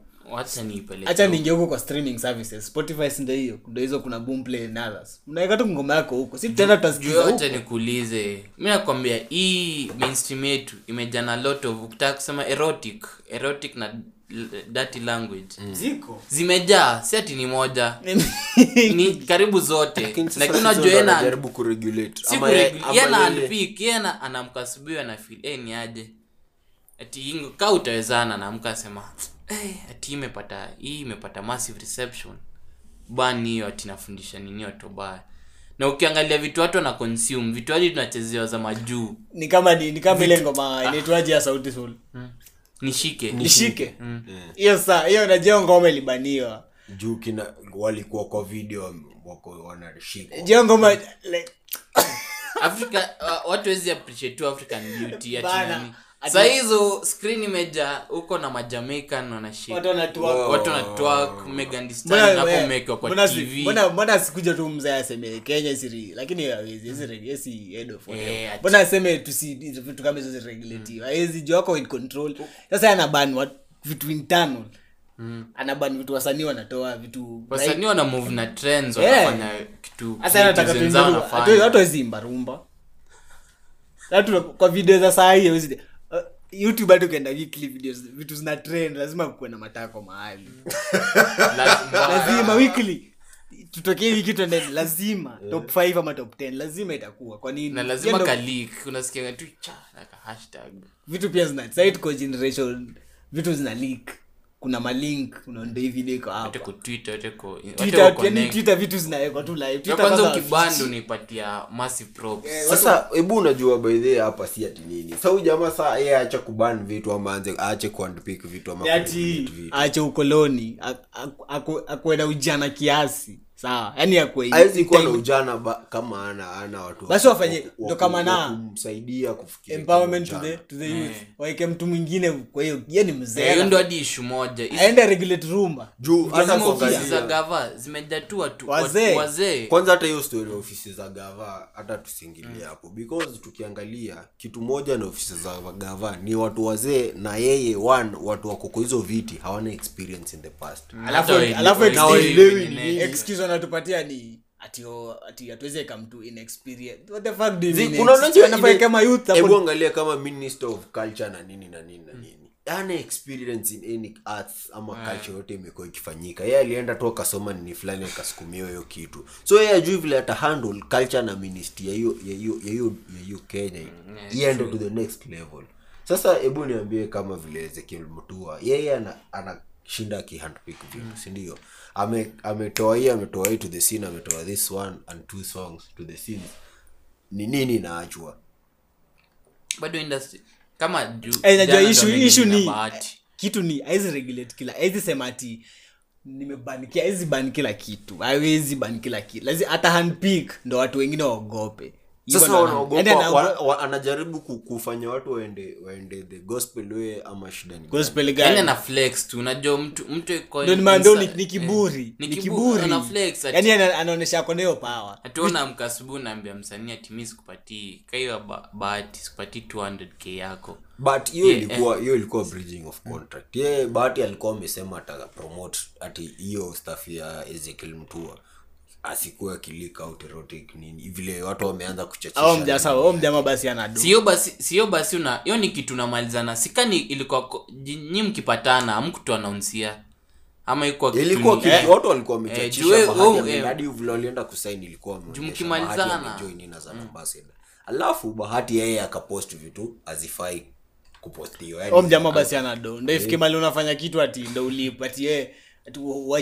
Hacha niingia huko kwa streaming services. Spotify si hiyo? Ndo hizo kuna boomplay and others. Unaweka tu ngoma yako huko si tutaenda tutasikiza nikuulize. Mi nakwambia hii mainstream yetu imejana a lot of ukitaka kusema erotic erotic na dirty language. Ziko. Zimejaa seti ati ni moja. Ni karibu zote. Lakini sasa lakini hizo unajua ndo na- anajaribu kuregulate. Si Ama ye- kuregul- ama yeye na yeye- unpick, yeye na- anamka asubuhi anafeel eh ni aje? Ati ka utawezana naamka asema hey, ati imepata hii imepata massive reception. Bani hiyo ati nafundisha nini watobaya na ukiangalia vitu watu wana consume vitu hadi tunachezewa za majuu. Ni kama ni, ni kama ile ngoma inaitwaje ya sauti sol nishike. Nishike. Hiyo saa hiyo najua ngoma ilibaniwa juu kina walikuwa kwa video wako wanashika jua ngoma like, africa uh, watu wezi appreciate tu african beauty ya bana. nani saa hizo screen imeja huko na majamaican wanashika watu wanatwerk. watu wanatwerk Megan Thee Mbona- Stallion hapo umewekwa kwa mbona si- tv mbona- mbona sikuja tu mzee aseme kenya siri lakini whatever. Eh, aseme tusi vitu kama hizo ziregulatiwe awezi juu in control. Sasa anaban vitu internal. Anaban vitu wasanii wanatoa vitu wasanii wana move na trends Yeah. wanafanya kitu hasa rumba. Kwa video za saa hii hawezi- youtube hata ukienda weekly videos vitu zina trend lazima kuwe na matako mahali. [laughs] Lazima- weekly. Tutokee wiki tuende lazima. Top 5 ama top 10 lazima itakuwa. Kwa nini? Na lazima kalik unasikia tu cha like hashtag. Vitu pia zina site generation vitu zina leak kuna malink connect. twitter vitu zinawekwa tu live. Ya Twitter kwanza kwanza ukiband unaipatia massive sasa hebu unajua by hapa si ati nini. Sa huu jamaa saa ye acha kuban vitu ama anze aache kuandpik vitu ama ati aache ukoloni akuwe ujana kiasi sawa yani hawezi kuwa na ujana ba, kama ana ana watu Basi wafanye- wa- wa- ndo kama na- kumsaidia kufikia empowerment to the, to the youth. Waeke mtu mwingine kwa hiyo ye ni Eh, mzee hiyo ndo hadi ishu moja. Aende regulate rumba juu hata lazima ofisi za gava zimejaa tu. Watu Wazee. wazee. Kwanza hata hiyo story ya ofisi za gava hata tusingilie hapo. Because tukiangalia kitu moja na ofisi za gava ni watu wazee na yeye one watu wako kwa hizo viti hawana experience in the past. Alafu wa- alafu wa- excuse- wanatupatia ni hebu angalia kama minister of culture na nini na nini na nini. Ana experience in any arts ama culture yote imekuwa ikifanyika. Yeye alienda tu akasoma nini fulani akasukumia hiyo kitu. So yeye ajui vile ata handle culture na ministry ya hiyo ya hiyo ya hiyo ya hiyo Kenya. Iende to the next level. Sasa hebu niambie kama vile Ezekiel mtua yeye ana anashinda akihandpick vitu mm. sindio ametoa hii ametoa hii to the scene ametoa this one and two songs to the scene ni nini inaachwa? Bado industry. Kama juu Eh, najua issue issue ni bahati. kitu ni haizi regulate kila haizi sema ati nimebanikia ki- haizi ban kila kitu haiwezi ban kila kitu. Lazima hata handpick ndo watu wengine waogope sasa wanaogopa yaani anajaribu kufanya watu waende waende the gospel way ama shida ni gospel Yaani gani? Ana flex tu unajua mtu mtu iko ndo mando ni, ni kiburi eh, ni kibu- kiburi. Ana flex yani anaonesha anaonyesha ako nayo power. Hatuona amka naambia msanii ati mi sikupatii. Kaiwa ba- bahati sikupatii 200k yako. But hiyo Yeah, ilikuwa hiyo ilikuwa bridging of contract. Ye bahati alikuwa amesema ata promote ati hiyo stuff ya Ezekiel Mtua asikuwe akilika nini. Vile watu wameanza kuchachisha au mjasa au mjama basi ana basi sio basi una hiyo ni kitu namalizana. Sikani ilikuwa nyi mkipatana amkutuanaunsia ama ikuwa ilikuwa eh, watu walikuwa eh, Bahati eh, vile walienda kusaini ilikuwa alafu yeye akapost vitu azifai kupostiwa yani au mjama basi anado ndo ifike mali unafanya kitu ati ndo ulipe ati ye ati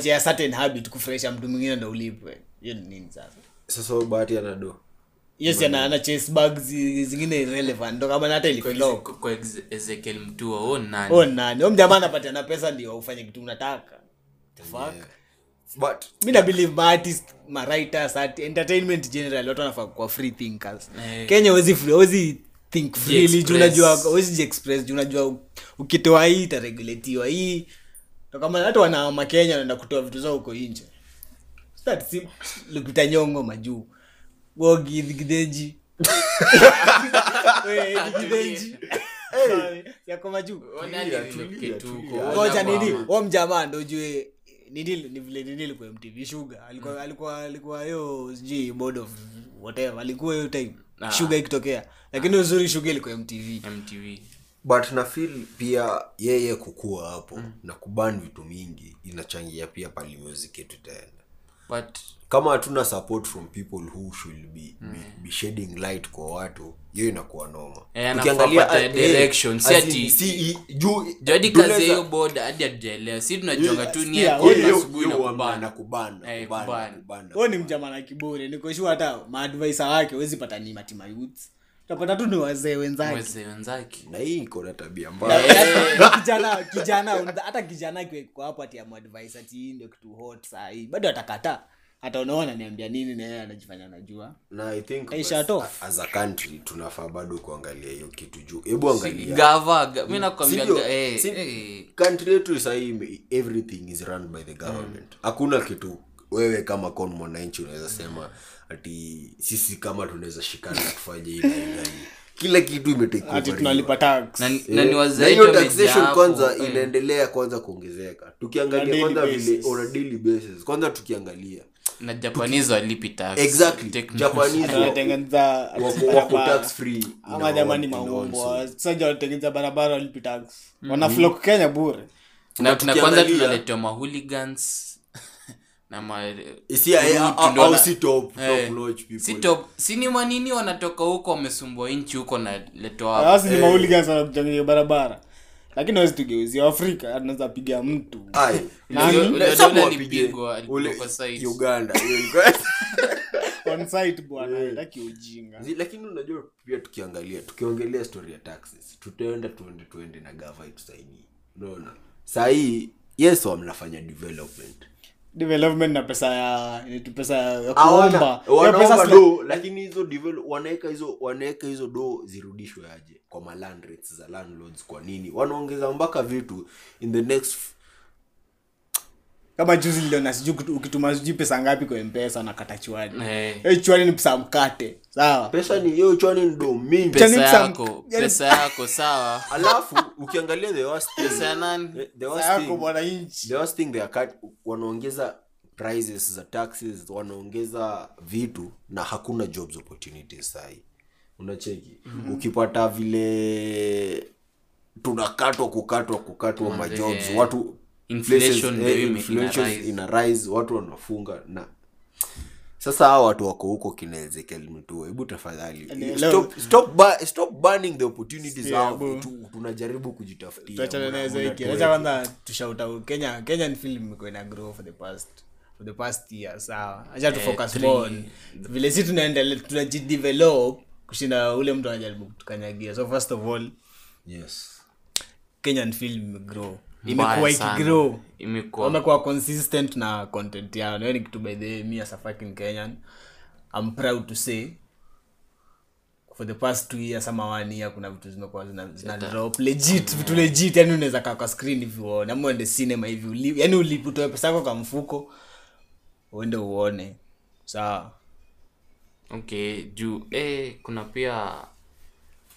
ya certain habit kufurahisha mtu mwingine ndo ulipwe hiyo ni nini sasa? Sasa bahati anado yes ana ana chase bags zingine irrelevant. Ndo kama hata kwa kwa ezekiel mtua o nani? Oh nani? Huyo mjamaa anapatiana pesa ndio ufanye kitu unataka. The fuck? But mi na believe ma artist ma writers art, entertainment general watu wanafaa kuwa free thinkers. Eh. kenya wezi free huwezi think freely juu unajua wezi jiexpress juu unajua ukitoa hii itaregulatiwa hii. Kama hata wanaama kenya wanaenda kutoa vitu zao huko nje That lupita nyongo majuu wogi dhigideji We, Dhigideji. Sorry, yako majuu Ona hadi niruke tu huko. Ona ngoja nini? wo mjamaa ndo ujue nini ni vile nini ilikuwa mtv shuga alikuwa alikuwa alikuwa hiyo sijui board of whatever. Alikuwa hiyo time. Ah. sugar ikitokea. Lakini uzuri shuga ilikuwa mtv mtv but nafil pia yeye kukua hapo na kuban vitu mingi inachangia pia pali music yetu itaenda but kama hatuna support from people who should be, be, be shedding light kwa watu hiyo inakuwa noma Eh, apate eh, kazi hiyo hadi hatujaelewa. Si tunajonga tu Eh, ni mjamaa na nikoshua hata maadvaisa wake huwezi pata ni matima youth utapata tu ni wazee wenzake. Wazee wenzake. Na hii iko na tabia mbaya. [laughs] kijana kijana unatha- hata kijana kwa hapo ati amadvise ati hii ndio kitu hot sahii bado atakataa hata unaona niambia nini na yeye anajifanya anajua. Na i think Hey, shut off. as a country tunafaa bado kuangalia hiyo kitu juu. Hebu angalia. gava ga- mi nakwambia Sindio? ga- eh, Si- eh. country yetu sahii everything is run by the government. Hakuna kitu wewe kama kon mwananchi unaweza sema ati sisi kama tunaweza shikana tufanye hii kila kitu Na- Eh, kwanza eh. inaendelea kwanza kuongezeka. Tukiangalia kwanza vile on a daily basis. Kwanza tukiangalia. Na japanese walipi tax? Exactly. Japanese wanatengeneza wako wako tax free. Ama jamani in our maumbwa own saja wanatengeneza barabara walipi tax? Wanaflok kenya bure. Na, na kwanza tunaletewa mahooligans eh, Rude, au- ndio au na- si top- eh, top notch people. si top. Si ni manini wanatoka huko wamesumbua nchi huko na ni mauligas barabara. Lakini awezi tugeuzia afrika anaweza piga mtu. Ujinga. Lakini unajua pia tukiangalia tukiongelea story ya taxes tutaenda tuende tuende na gava itusaidie. Unaona? Sahii yeso amnafanya development development na pesa ya pesa ya kuomba. wanaomba pesa do lakini hizo develop- wanaweka hizo wanaweka hizo do zirudishwe aje kwa maland rates za landlords kwa nini? Wanaongeza mpaka vitu in the next kama juzi liliona sijui ukitu- ukituma sijui pesa ngapi kwa mpesa nakata chwani hey. hey, chwani ni pesa mkate sawa? Pesa ni hiyo chwani ni do pesa pesa- yako yani- pesa yako sawa. [laughs] Alafu ukiangalia the worst thing, pesa ya nani? the worst yako thing, mwananchi. the worst thing they are cut, wanaongeza prices za taxes wanaongeza vitu na hakuna jobs opportunities sahi unacheki? Mm-hmm. ukipata vile tunakatwa kukatwa kukatwa majobs eh, watu inflation places, eh, inflation ina rise. ina rise watu wanafunga na sasa hawa watu wako huko kina ezekiel mtua hebu tafadhali. Stop, stop, stop burning the opportunities Yeah, tu- tunajaribu kujitafutia tuachane Muna- nazo muna hiki tuweke. acha kwanza tushauta kenya kenyan film imekuwa ina grow for the past for the past year sawa. Acha tu focus three. on vile si tunaendelea tunajidevelop kushinda ule mtu anajaribu kutukanyagia so first of all yes. Kenyan film imegrow Mbaya imekuwa ikigrow. imekuwa. Wamekuwa consistent na content yao nayo ni kitu by the way, as a fucking kenyan i'm proud to say for the past two years ama one year kuna vitu zimekuwa zina, zina drop. Legit vitu legit. Yani unaweza kaa kwa screen hivi uone ama uende cinema hivi yani uliputoe pesa yako kwa mfuko uende uone. Sawa. Okay juu eh, kuna pia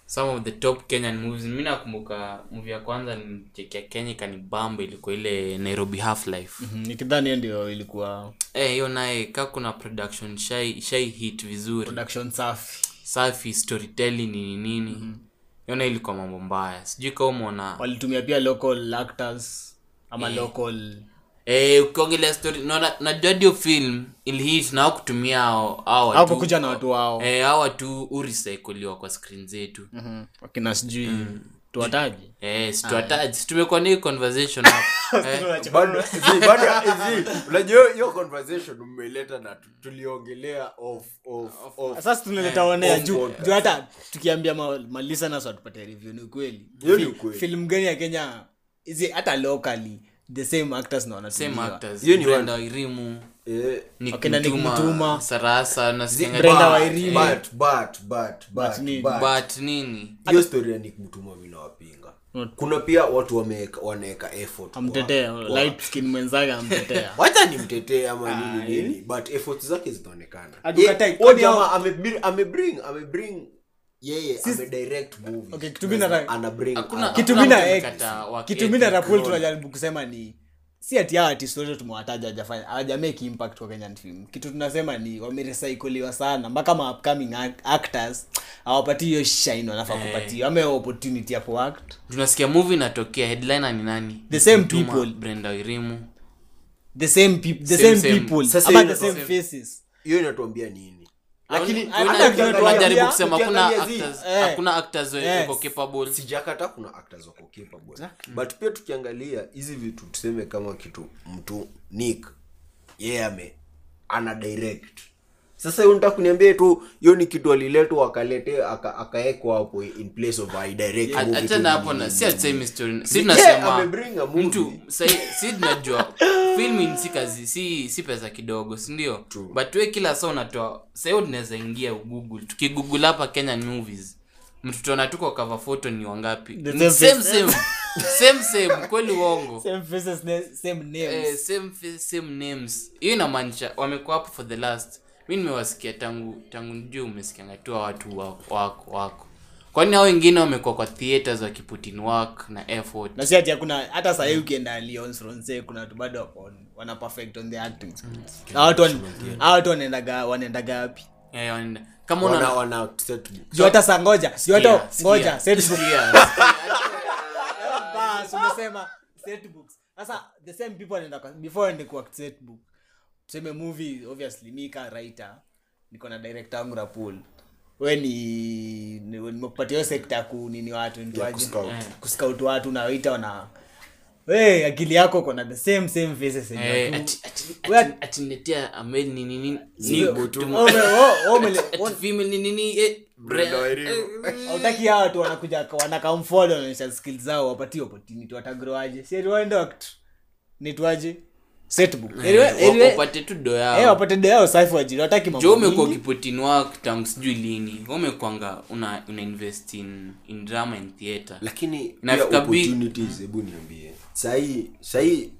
some of the top kenyan movies. Mi nakumbuka movie ya kwanza nichekea kenya ikanibamba ilikuwa ile nairobi half life Mhm, nikidhani hiyo ndio ilikuwa hiyo hey, naye ka kuna production shai, shai hit vizuri. production safi. Safi storytelling nini. Nini mm-hmm. yona ilikuwa mambo mbaya. Sijui kaumona walitumia pia local actors ama local eh, ukiongelea story na- najua dio film ilihit na kutumia au kukuja na watu wao. Eh, hao watu urecycliwa kwa screen zetu. Mhm. wakina sijui tuwataji. Eh, situataji tumekuwa na hii conversation hapo [laughs] eh, bado zi, bado zi, unajua hiyo conversation umeleta na tu- tuliongelea off off off sasa tunaleta onea juu juu hata tukiambia ma- review ni ukweli. Hiyo ni Fi- ukweli. film gani ya kenya? Hizi hata locally the same actors na same actors. Hiyo ni Brenda Wairimu eh, Mutuma, Mutuma. Sarasa nasikianga- Brenda but- but but but but nini? but. But nini? Hiyo story ya Mutuma mimi kuna pia watu wanaweka effort kwa- amtetea kwa- light skin mwenzake amtetea. [laughs] Wacha nimtetee ama nini nini but efforts zake zinaonekana amebring amebring kitu mi tunajaribu kusema ni si ati hawa artist wote tumewataja ajafanya hawajamake impact kwa kenyan film. Kitu tunasema ni wamerecycliwa sana mpaka ma upcoming act- actors hawapatii hiyo shine wanafaa kupatiwa ama hiyo opportunity ya kuact. Tunasikia movie inatokea headliner ni nani? The same Mtuma, people. brenda irimu the same peop- the Same, same, same. people. Same. the same same. faces. hiyo inatuambia nini lakini tunajaribu kusema kuna actors eh, hakuna actors yes. wako capable sijakata kuna actors wako capable but pia tukiangalia hizi vitu tuseme kama kitu mtu nick yeye ame ana direct. Sasa hiyo nita kuniambia tu hiyo ni kitu aliletwa akalete aka- akaekwa hapo in place of I direct movie achana hapo na si atusemi story. Si tunasema mtu si tunajua [laughs] filming si kazi si si pesa kidogo si ndio? But we kila saa unatoa sahio tunaweza ingia google tukigoogle hapa kenyan movies mtu tuona tuko cover photo ni wangapi? Same same same same same kweli uongo. [laughs] Same faces same names. Eh, same fa- same names. Hiyo inamaanisha wamekuwa hapo for the last. Mi nimewasikia tangu tangu juu umesikianga tu watu wako wako kwani hao wengine wamekuwa kwa theaters wakiputin work na effort? Na si ati hakuna hata sahii ukienda Lions Francais kuna watu bado wako wana perfect on the acting na watu watu wanaendaga wanaendaga wapi? Eh, wanaenda- kama una wana set juu hata saa ngoja juu hata ngoja sikia, set book. Sikia. [laughs] bas umesema set books. Sasa the same people wanaenda before ende kwa set book. Tuseme movie obviously mika writer niko na director wangu rapul we ni ni- nimekupatia sekta kunini watu nitwaje kuscout. kuscout watu na wana we akili yako kona the same same faces yenye Eh, watu- ati- ati- We- ati- atiletea amel ni nini ni Sio- tumo- Oh, me- oh, oh, [laughs] mele- ati female ni nini eh, Brenda bre- Wairimu. eh, [laughs] hautaki hawa watu wanakuja wanakamfolo wanaonyesha skills zao wapatie opportunity watagroaje si ati nitwaje eh, wapate tu do eh, yao wapate do yao safi wajiri wataki jo umekuwa mingi. tangu sijui lini. Umekwanga una, una invest in, in drama and theatre lakini Nafika opportunities hebu niambie. Sahii sahii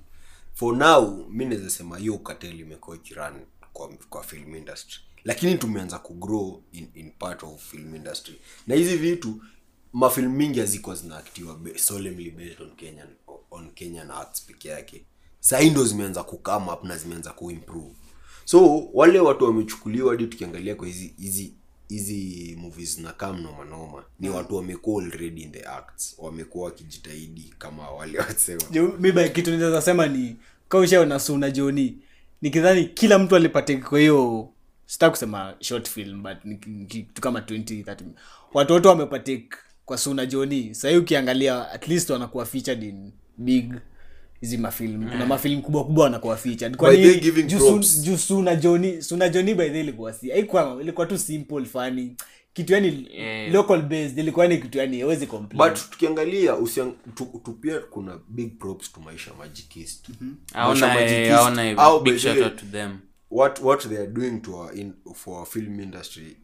for now mi naweza sema hiyo ukateli imekuwa ikiran kwa, kwa film industry. Lakini tumeanza kugrow in, in part of film industry. Na hizi vitu mafilm mingi hazikuwa zinaaktiwa solemnly based on kenyan on kenyan arts peke yake sahii ndo zimeanza kukama up na zimeanza kuimprove so wale watu wamechukuliwa hadi tukiangalia kwa hizi hizi hizi movies na kam noma noma ni watu wamekuwa already in the acts wamekuwa wakijitahidi kama wale wasema. Kitu naweza sema ni kaushaona suna joni nikidhani kila mtu alipate kwa hiyo sita kusema short film but kitu kama 20 30 watu wote wamepatik kwa suna joni sahii ukiangalia at least wanakuwa featured in big hizi mafilm. Kuna mafilm kubwa kubwa wanakuwa featured. Kwa nini? suna joni suna joni by the ilikuwa si haikuwa ilikuwa tu simple funny. Kitu yani Yeah. local based ilikuwa ni kitu yani hawezi complain. But tukiangalia usiang, tu, tu pia kuna big props to maisha magicist aona Maisha eh, aona eh, au big shout out to them. what what they are doing to our in for our film industry.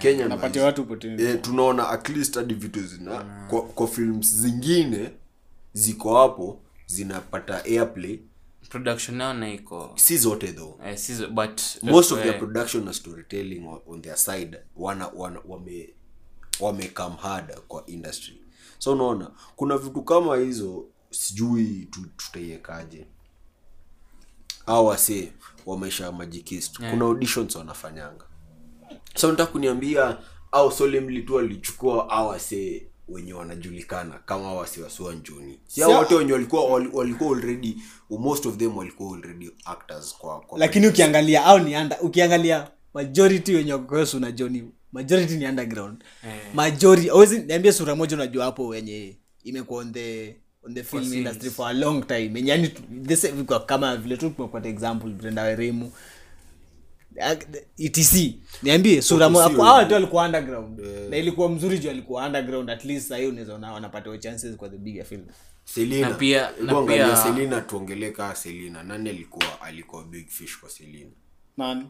Kenyan watu eh, tunaona at least hadi vitu zina kwa, kwa films zingine ziko hapo zinapata airplay. Production yao na iko si zote though. Eh, si but most of eh, their production na storytelling on, their side wana, wana wame wame come hard kwa industry. So unaona kuna vitu kama hizo sijui tu- tutaiekaje au wase wameisha majikist yeah. kuna auditions wanafanyanga. So nataka kuniambia au solemnly tu walichukua au wase wenye wanajulikana kama wasiwasiwa wasua njuni si hao wote wenye walikuwa walikuwa already most of them walikuwa already actors kwa, kwa lakini ukiangalia au ni under, ukiangalia majority wenye wakosu na joni majority ni underground. Majority awezi niambia sura moja unajua hapo wenye imekuwa on the on the film industry for a long time. Yani kama vile tu tumepata example Brenda Ak- etc niambie sura hawa wenye- watu walikuwa underground na ilikuwa mzuri juu alikuwa underground at least sahii unaweza ona wanapata chances kwa the bigger film Selina. Na pia- na pia- Selina tuongelee kaa Selina. Nani alikuwa alikuwa big fish kwa Selina? nani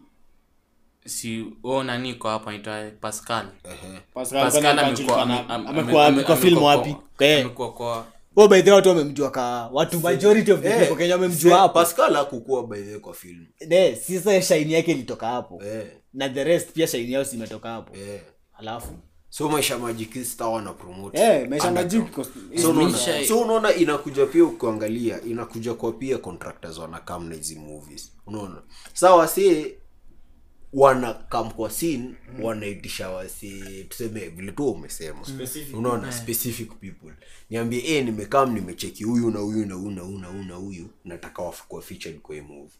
si o nani iko hapa naitwa pascal uh-huh. pascal Pascal amekuwa amekuwa film wapi Eh. amekuwa kwa oh by the watu wamemjua ka watu majority of the Eh, people Kenya wamemjua hapo Pascal hakukuwa by the kwa film. Eh, sisa shaini yake ilitoka hapo yeah. na the rest pia shaini yao simetoka hapo yeah. alafu So maisha majikista wana promote. eh maisha magic So unaona, so unaona inakuja pia ukiangalia inakuja kwa pia contractors wanakam na hizi movies unaona sawa so, wanakam kwa scene wanaitisha wasi tuseme vile tu umesema. Unaona specific people. Niambie eh nimekam nimecheki huyu na huyu na huyu na huyu na huyu na huyu nataka wakuwa featured kwa hii movie.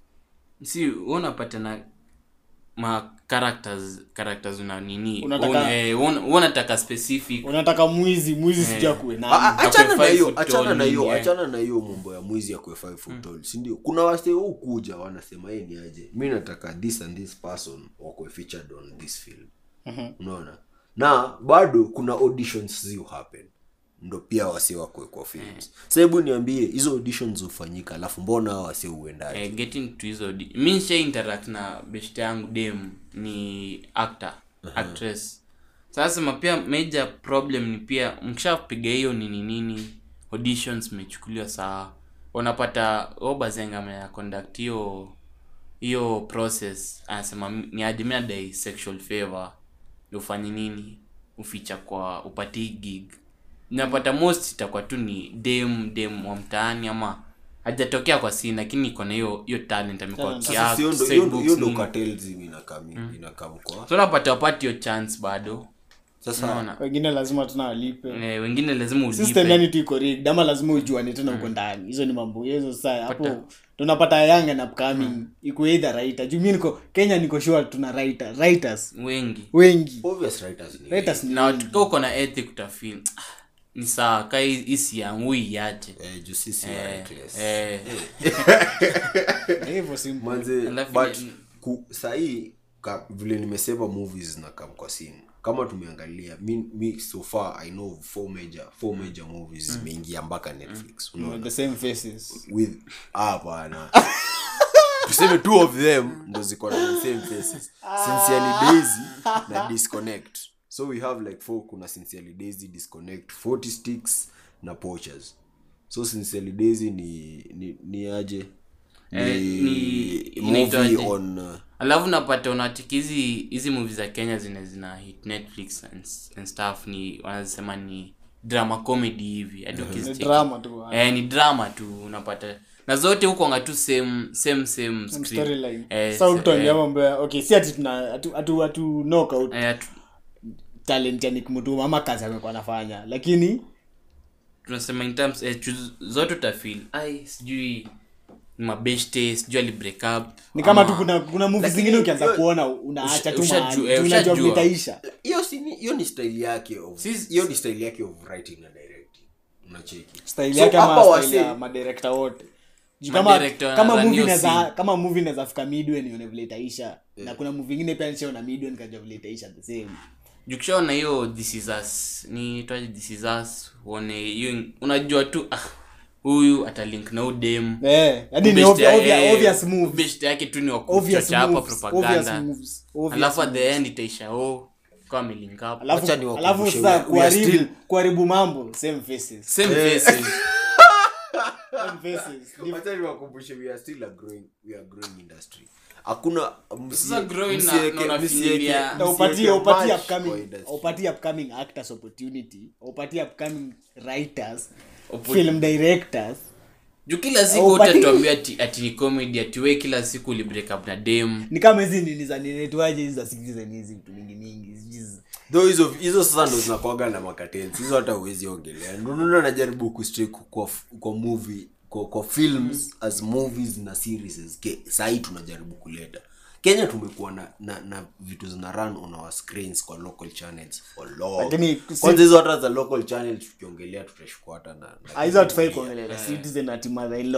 Si wewe unapata na ma characters characters una nini Unataka- Una- eh, specific. Unataka mwizi mwizi sija kuwe achana na hiyo foot achana na hiyo eh. achana na hiyo mambo ya mwizi ya kwe five foot tall si ndio? Kuna wase huu kuja wanasema yeye ni aje? Mi nataka this and this person wakwe featured on this film. Unaona? Na bado kuna auditions happen ndo pia wasi wakwe kwa films. Sa hebu niambie hizo auditions hufanyika alafu mbona hao wasi uendaje eh, getting to hizo di- mi nisha interact na best yangu dem ni actor actress. Sasa pia major problem ni pia mkishapiga hiyo nini nini auditions mechukuliwa sawa. Unapata obazenga ameya conduct hiyo hiyo process anasema ni aje mi sexual favor ufanye nini uficha kwa upatii gig napata most itakuwa tu ni dem dem wa mtaani ama hajatokea kwa scene lakini iko na hiyo hiyo talent amekuwa so wapati hiyo chance bado. Sasa wengine lazima tuna walipe. Eh, wengine lazima ulipe. Tu iko rigged ama lazima ujuane tena uko ndani. Hizo ni mambo hizo saa hapo tunapata young and upcoming iko either writer. Juu mimi niko Kenya niko sure tuna writer writers. Wengi. Wengi. Obvious writers ni writers ni na uko na ethic utafil ni sawa ka eh, juu sisi eh, reckless. eh, hivyo simple manze but ku, sahii vile nimesema movies na kam kwa simu kama tumeangalia mi, mi so far i know four major four major movies zimeingia mpaka netflix. Unaona? the same faces. With ah bana [laughs] tuseme two of them ndo ziko na the same faces. Sincerely daisy na disconnect so we have like four kuna sincerely daisy disconnect 40 sticks na poachers. So sincerely daisy ni ni, ni aje? Eh, ni- movie on uh, alafu napata unatiki hizi hizi movie za kenya zine zina hit netflix and, and stuff ni wanazisema ni drama comedy hivi. Hadi ni drama tu eh, ni drama tu unapata. Na zote huko nga tu same same same script. eh, sasa eh, mambo ya okay si ati tuna atu atu, atu knock out. Eh, tu- talent ya Nick Mutuma ama kazi amekuwa anafanya. Lakini tunasema in terms eh, zote utafil ai sijui mabeshte sijui ali break up ni kama ama- tu kuna kuna movie zingine ukianza kuona unaacha tu unajua ushajua. hiyo si ni- hiyo ni style yake of hiyo ni style yake of writing na directing. Unacheki. Style yake ama wase- style ya madirekta wote. Kama kama movie inaweza kama movie inaweza fika midway nione vile itaisha. Na kuna movie ingine pia nishaona midway nikajua vile itaisha the same jukishaona hiyo this is us. Ni this is us? Uone hiyo unajua tu ah huyu atalink na udem eh best yake tu ni wakuchachapa propaganda. alafu at the end itaisha oh we are kuharibu mambo same faces. Same faces. [laughs] Same faces. Wacha niwakumbushe, we are still a growing we are growing industry hakuna na upatie upcoming industry. upatie upcoming actors opportunity. Upatie upcoming writers Oppo- film directors. Juu kila siku Oh, utatuambia ati, ati ni comedy ati kila siku uli break up na dem. Ni kama hizi nini za hizi za citizen hizi vitu mingi mingi hizo hizo sasa ndo zinakwaga na makatensi hizo hata uwezi ongelea. Ndonono najaribu kustrik kwa, kwa movie kwa, kwa films as movies na series sahii tunajaribu kuleta. Kenya tumekuwa na, na, na vitu zina run on our screens kwa local channels for long kwanza hizo hata za local channels tukiongelea tutashukua hata na, Ah, hizo hatufai kuongelea. citizen ati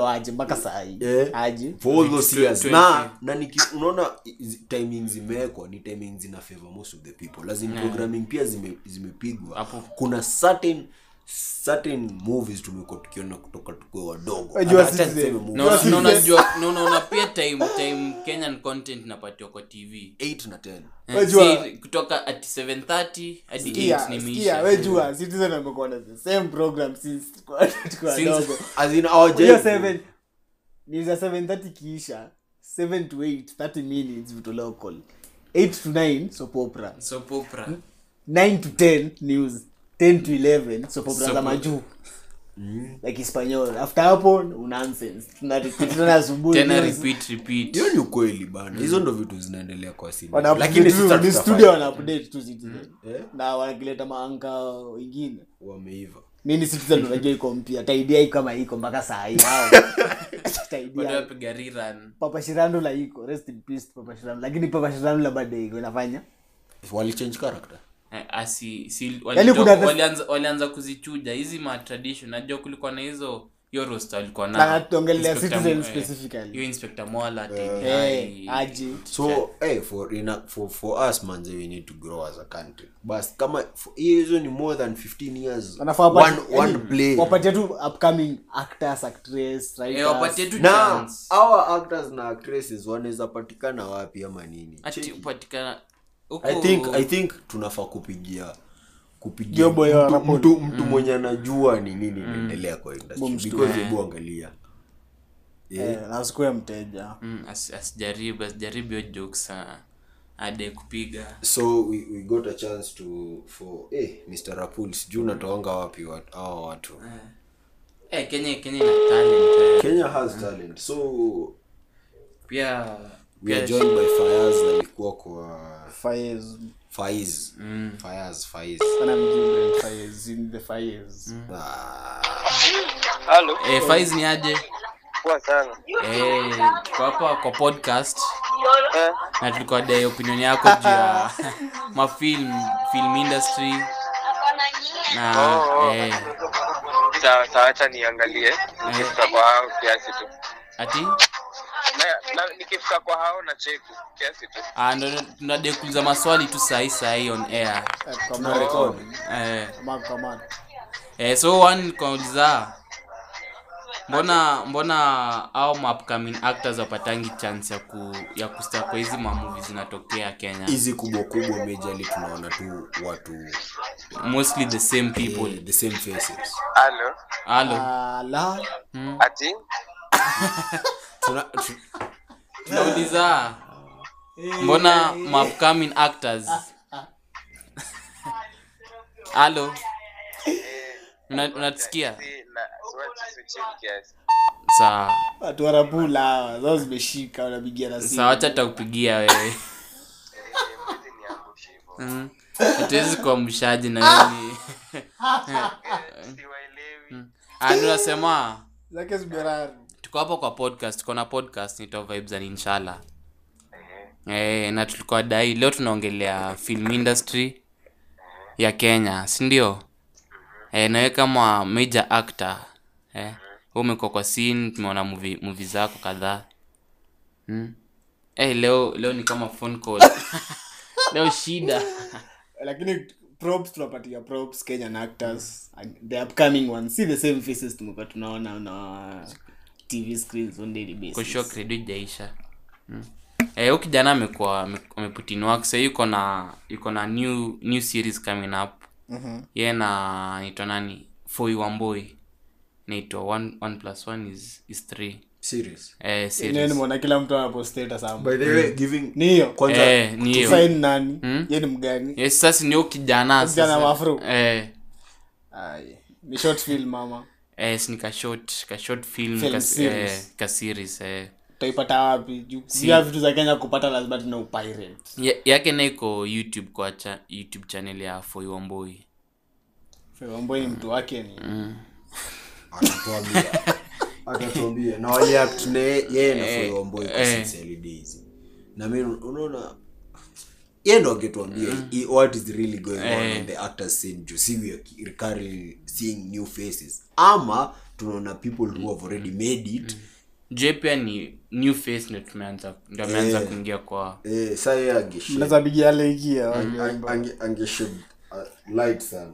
aje mpaka saa hii Eh. aje. For those years. Na na niki, unaona timing zimewekwa ni timing zina favor most of the people. Lazima programming pia zime, zimepigwa. Kuna certain certain movies tumekuwa tukiona kutoka tukue wadogo. Wajua Hata Citizen. niseme movie na Yes, una- na yes. unajua na unaona pia time time kenyan content inapatiwa kwa tv 8 na 10 Eh, kutoka at 730 hadi Sikia, 8 sikia, nimeisha we jua citizen amekuwa na the same program since tukiwa- tukiwa Since- wadogo. As in our hiyo gen- 7 ni za 730 kiisha 7 to 8 30 minutes vitu local 8 to 9 soap opera. Soap opera. 9 to 10 news 10 to 11 soap za majuu like hispanyol after hapo repeat hiyo ni ukweli bana. Hizo ndo vitu zinaendelea kwa sinema. Wana lakini update sisi tu, ni hatutafanya. studio wana tu citizen na wakileta maanka wengine. Wameiva. Mini citizen unajua iko mpya. Taidia iko kama iko mpaka saa hii. Hao [laughs] bado taidia wapiga rerun. Papa shirandula iko. Rest in peace papa shirandula. Lakini papa shirandula bado iko. Inafanya? Walichange character asi si Yaani walianza walianza kuzichuja hizi ma tradition. Najua kulikuwa na hizo hiyo roster alikuwa Na na tuongelea Inspector Citizen eh, specifically. hiyo inspector Mwala Eh, aje so hey, for, ina, for, for us manze we need to grow as a country. Bas kama hizo ni more than 15 years. Wanafaa one, wapati- one yani, play wapatie tu upcoming actors actress eh, writers. wapatie tu na our actors na actresses wanaweza patikana wapi ama nini? Ati upatikana i think i think tunafaa kupigia kupigia mtu, mtu, mtu mwenye anajua ni nini inaendelea kwa industry. Because hebu angalia. Eh, mteja. Mm, asijaribu asijaribu hiyo jokes ah, ade kupiga. So we, we got a chance to for eh Mr. Rapul sijuu unatoanga wapi hawa watu. Eh, kenya kenya ina talent eh. Kenya has talent. So pia we are joined by Fayaz alikuwa kwa Faiz. Faiz. Fayaz Faiz Sana mjinga, Faiz, in the Faiz. ah, Halo, eh, Faiz ni aje? Poa sana. eh, hapa kwa podcast. Eh, na tulikuwa dai opinion yako juu ya [laughs] mafilm film industry. Na Oh, oh. eh, sawa sawa, acha niangalie. Nikifika kiasi tu. ati nikifika kwa hao na cheku kiasi tu. ah, ndo tunadai kuuliza maswali tu sahi sahi on air. Eh, tuna record eh, ma- kwa ma- eh, so one kauliza mbona mbona au upcoming actors wapatangi chance ya ku ya kusta kwa hizi mamuvi zinatokea kenya? Hizi kubwa kubwa majorly tunaona tu watu. Mostly the same people. Yeah, the same faces. Hello. Hello. Uh, la ati? tuna, [laughs] tu, [laughs] tunauliza mbona upcoming actors? [laughs] halo Una- unatusikia? sawa watu warapula hawa zao zimeshika wanapigia na sawa wacha takupigia wewe. Eh. [laughs] Mm. hatuwezi kuwa na mimi. Siwaelewi. zake zimerari tuko hapo kwa podcast kona na podcast nito vibes and inshallah. Eh, na tulikuwa dai leo tunaongelea film industry ya kenya si ndio? Eh, nawe kama major actor eh, umekuwa kwa scene tumeona movie, movie zako kadhaa. Hmm? eh, leo leo ni kama phone call. [laughs] Leo shida. Lakini props tunapatia props kenyan actors the upcoming ones. See the same faces tumekuwa tunaona na tv screens on daily basis. Kushow credit ijaisha mm. eh, huyu kijana amekuwa ame- ameput work. Sahii yuko na yuko na new new series coming up. Mhm. ye na naitwa nani? Foi wamboi. Naitwa one, one plus one is, is three. Eh, series. nimeona kila mtu anapostata sana by the way giving ni kwanza Eh, ni Sign nani? Hmm? ye ni mgani? Yes, sasa ni huyu kijana Kijana sasa. wafro. eh, Ai, ni short film mama eh, ni kashort kashort film, Film ka, series. eh, ka series eh. utaipata wapi juu vya vitu za kenya kupata lazima tuna upirate Ya- yake na iko youtube kwa cha, youtube channel ya foiwamboi foiwamboi ni mm. mtu wake ni atatuambia atatuambia [laughs] na waliact na yeye na Eh, kwa eh. Days na mi unaona yeye ndo angetuambia mm. what is really going on Eh. in the actors scene juu si we are currently seeing new faces. Ama tunaona people who have already made it. Je pia ni new face ndio tumeanza ndio ameanza Eh. kuingia kwa eh saa yeye angeshed pigia uh, light sana.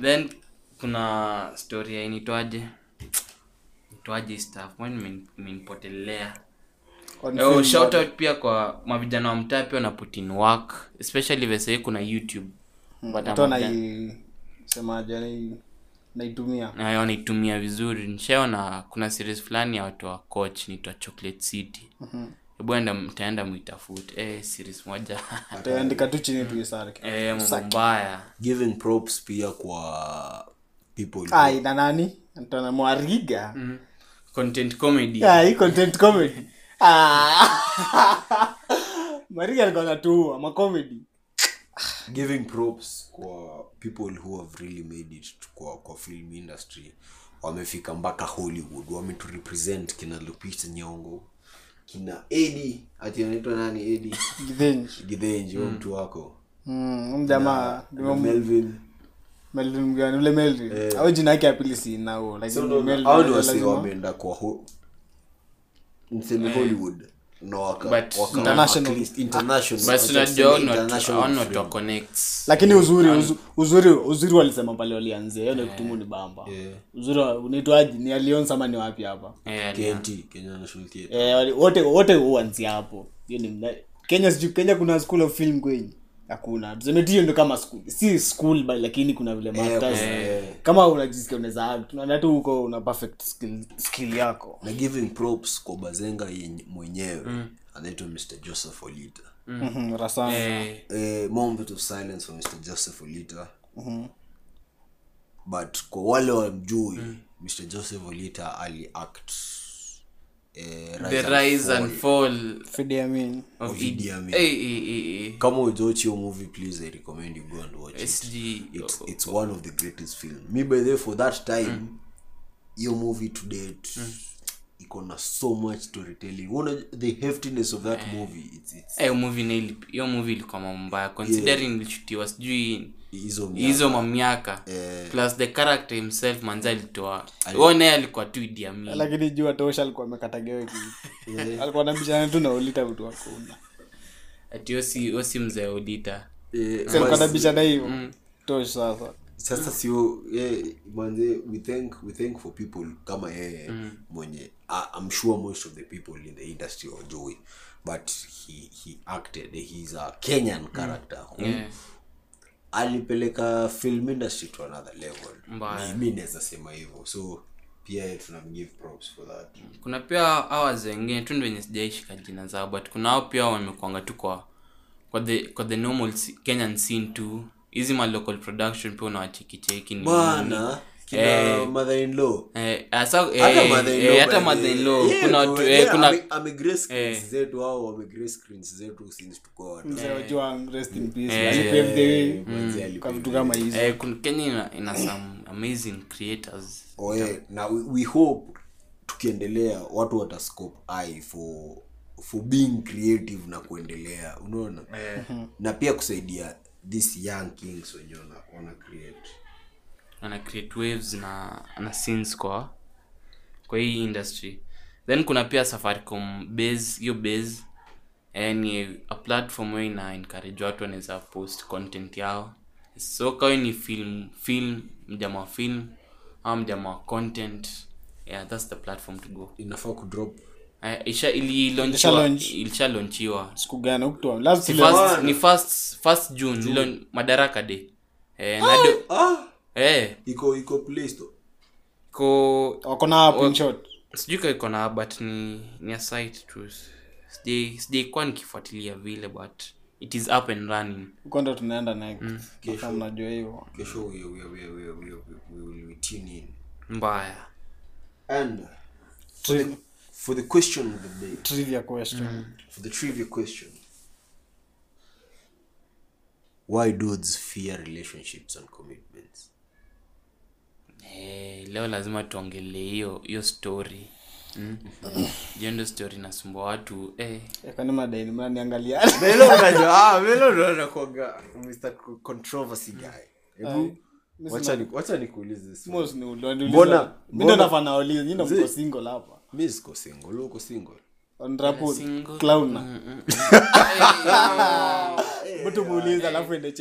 Then kuna story ya initwaje itwaje staff mbona imenipotelea oh, shout out pia kwa mavijana wa mtaa pia wana put in work. Especially vesahii kuna youtube. Semaje naitumia. Na wanaitumia vizuri. Nishaona kuna series fulani ya watu wa coach nitwa chocolate city. Hebu enda mtaenda mwitafute eh, series moja. [laughs] Taandika tu chini tuisarke eh, giving props pia kwa people ai na nani? Mwariga content comedy. Yeah, content comedy [laughs] Ah. [laughs] alikuwa natuua macomedy giving props kwa people who have really made it kwa, kwa film industry. Wamefika mpaka hollywood wametu kina lupita nyongo kina edi ati anaitwa nani edi gidhenji mm. mtu wako. Mm, jamaa melvin. Melvin mgani? Ule Melvin. Au jina yake apili sinao ni wasi wameenda kwa ho mseme hollywood. Wa connect lakini uzuri uzu- uzuri uzuri walisema pale walianzia. Hiyo kitungu ni bamba. Uzuri unaitwaji ni alions ama ni wapi hapa? Eh, eh, wote wote huanzia hapo. Hiyo ni kenya sijui kenya kuna school of film kwenye hakuna. Tuseme tio ndo kama school. Si school but lakini kuna vile masters kama unajisikia unaweza act tu huko una perfect skill, skill yako. Na giving props kwa bazenga mwenyewe. Mwenyewe anaitwa mr joseph olita. Mhm, rasana eh, eh, moment of silence for mr joseph olita. But kwa wale wamjui mr joseph olita ali act kama ujochi hiyo movie please i recommend you go and watch it. It's, it's one of the greatest film. Me by the way, for that time hiyo movie to date iko na so much storytelling. Una, the heftiness of that movie it's, it's Eh, movie na hiyo movie ilikuwa mambo mbaya. Considering ilishutiwa sijui hizo hizo mamiaka Eh. plus the character himself manza alitoa. Huo naye alikuwa tu lakini juu atosha alikuwa alikuwa nabishana tu na ulita vitu hakuna ati osi, si mzee Odita eh, Si alikuwa anabishana hivyo tosha sasa sasa sio yeah, manze we thank we thank for people kama yeye mwenye I, i'm sure most of the people in the industry wajui but he he acted he's a kenyan character who Yeah. alipeleka film industry to another level. Mi naweza sema hivyo. So pia tunamgive props for that. Kuna pia hao wengine tu wenye sijaishika jina zao but kuna hao pia wamekuanga tu kwa kwa the kwa the normal kenyan scene tu hizi ma local production pia ni kina Eh. mother in law eh, asa, hata eh, yeah, kuna yeah, kama kun- kenya ina, ina some amazing creators. Oh, yeah. na we, we hope tukiendelea watu watascope eye for for being creative na kuendelea unaona? Na pia kusaidia this young kings wenye wana, create. Ana create waves na na scenes kwa kwa hii industry. Then kuna pia safaricom base hiyo base eh, ni a platform where ina encourage watu wanaweza post content yao. So kawe ni film film mjama wa film au mjama wa content yeah that's the platform to go. Inafaa kudrop eh, isha ili Ilisha launchiwa launch. ilisha launchiwa siku gani? Ni first first june, Lilo- madaraka day. Eh, nado, ah! Eh, iko iko play wako na hapo in short. sijui ka iko na but ni ni a site tu. Sijaikuwa nikifuatilia vile but it is up and running. Huko ndo tunaenda next. Kama mnajua hivyo kesho. we, we, we, we, we, we, we will tune in. Mbaya. And for the question of the day. Trivia question. For the trivia question. Why dudes fear relationships and commitments? Hey, leo lazima tuongelee hiyo hiyo story. Mm? hiyo ndo story nasumbua watu eh, Eh, madaini ah controversy guy. Hebu wacha nikuulize. Mbona- mbona- single hapa mi siko single uko single. [laughs] Mtu muuliza alafu ende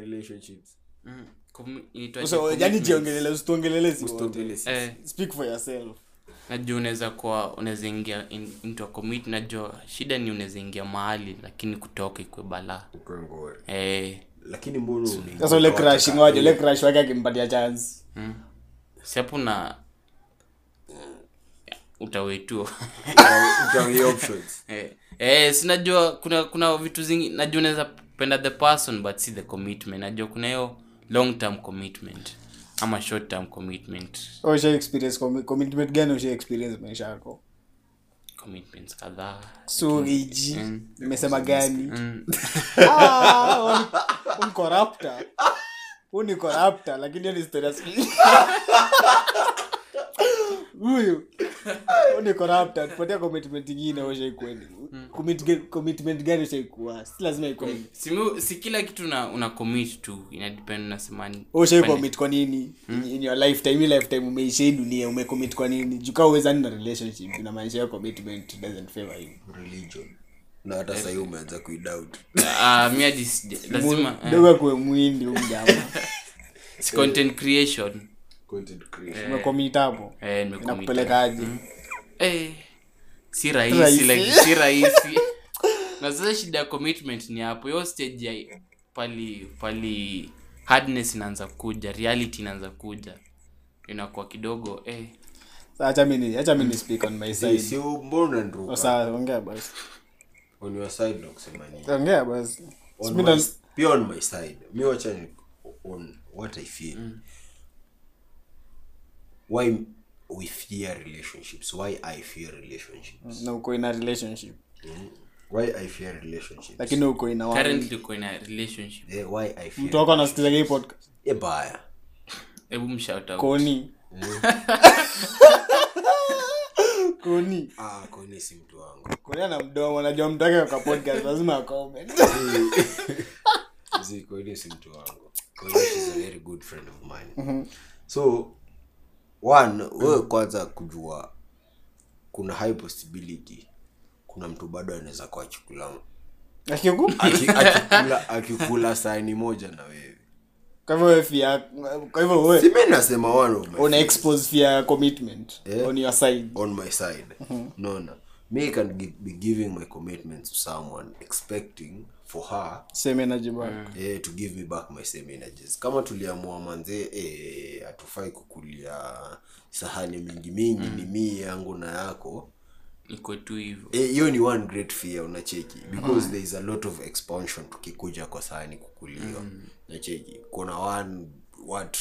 relationships? Mm. So, yani jiongelele najua unaweza kuwa unaweza ingia in, into a commit najua shida ni unaweza ingia mahali lakini kutoka ikwe balaa. Eh, lakini mbona Sasa ule kwa ngoja ule crush wake akimpatia chance. si hapo na utawetuo [laughs] eh, eh, sinajua kuna kuna vitu zingi najua unaweza penda the person but si the commitment najua kuna hiyo long term commitment ama short term commitment usha experience commi- commitment gani usha experience maisha yako? commitments kadhaa So iji. Nimesema gani? [laughs] mm. [laughs] Ah, un- ni lakini hiyo ni asili. [laughs] Huyu. Ni corrupted. Tupatie commitment nyingine wewe kweli. commit commitment gani ushaikuwa si lazima ikuwa si, si kila kitu una, una commit tu inadepend na semani. Ushai commit kwa nini? In, in your lifetime hii lifetime umeisha hii dunia umecommit kwa nini? Juka uwezani na relationship inamaanisha hiyo commitment doesn't favor you. Religion. Na hata sahii umeanza kuidoubt. Ah, lazima eh, dogo kuwe mwindi umjama si [laughs] content creation creation. Hapo eh, nimecommit. inakupelekaje Eh, si rahisi Rahisi. like si rahisi. [laughs] Na sasa shida ya commitment ni hapo. Hiyo stage ya pali pali hardness inaanza kuja reality inaanza kuja. Inakuwa kidogo eh. Sasa acha mini acha mini speak on my side. si sasa ongea basi. On your side kusema nini? Ongea basi. On Mimi my, ndo- pia on my side. Mi wacha ni on what i feel why we fear relationships? Why i fear relationships? Na uko in a relationship. Why i fear relationships? Lakini uko in currently uko in relationship. Eh, why i fear mtu wako anasikiza hii podcast? Eh, baya. Hebu mshout out. Koni. [laughs] Koni. Ah koni si mtu wangu. Koni ana mdomo najua mtaka wake kwa podcast lazima acomment [laughs] Zi, si mtu wangu. Koni is a very good friend of mine. So one wewe kwanza kujua kuna high possibility kuna mtu bado anaweza kuwa akikula akiku aki- [laughs] akikula akikula sahani moja na wewe. Kwa hivyo wewe fear kwa hivyo wewe simi nasema one of my una expose fear commitment Yeah. on your side. On my side. Naona me can gi- be giving my commitment to someone expecting for her same energy back. Eh, to give me back my same energies. Kama tuliamua manze eh, hatufai kukulia sahani mingi mingi ni mii yangu na yako. Iko tu hivyo. Eh, hiyo ni one great fear unacheki. Because there is a lot of expansion tukikuja kwa sahani kukuliwa. Nacheki kuna one what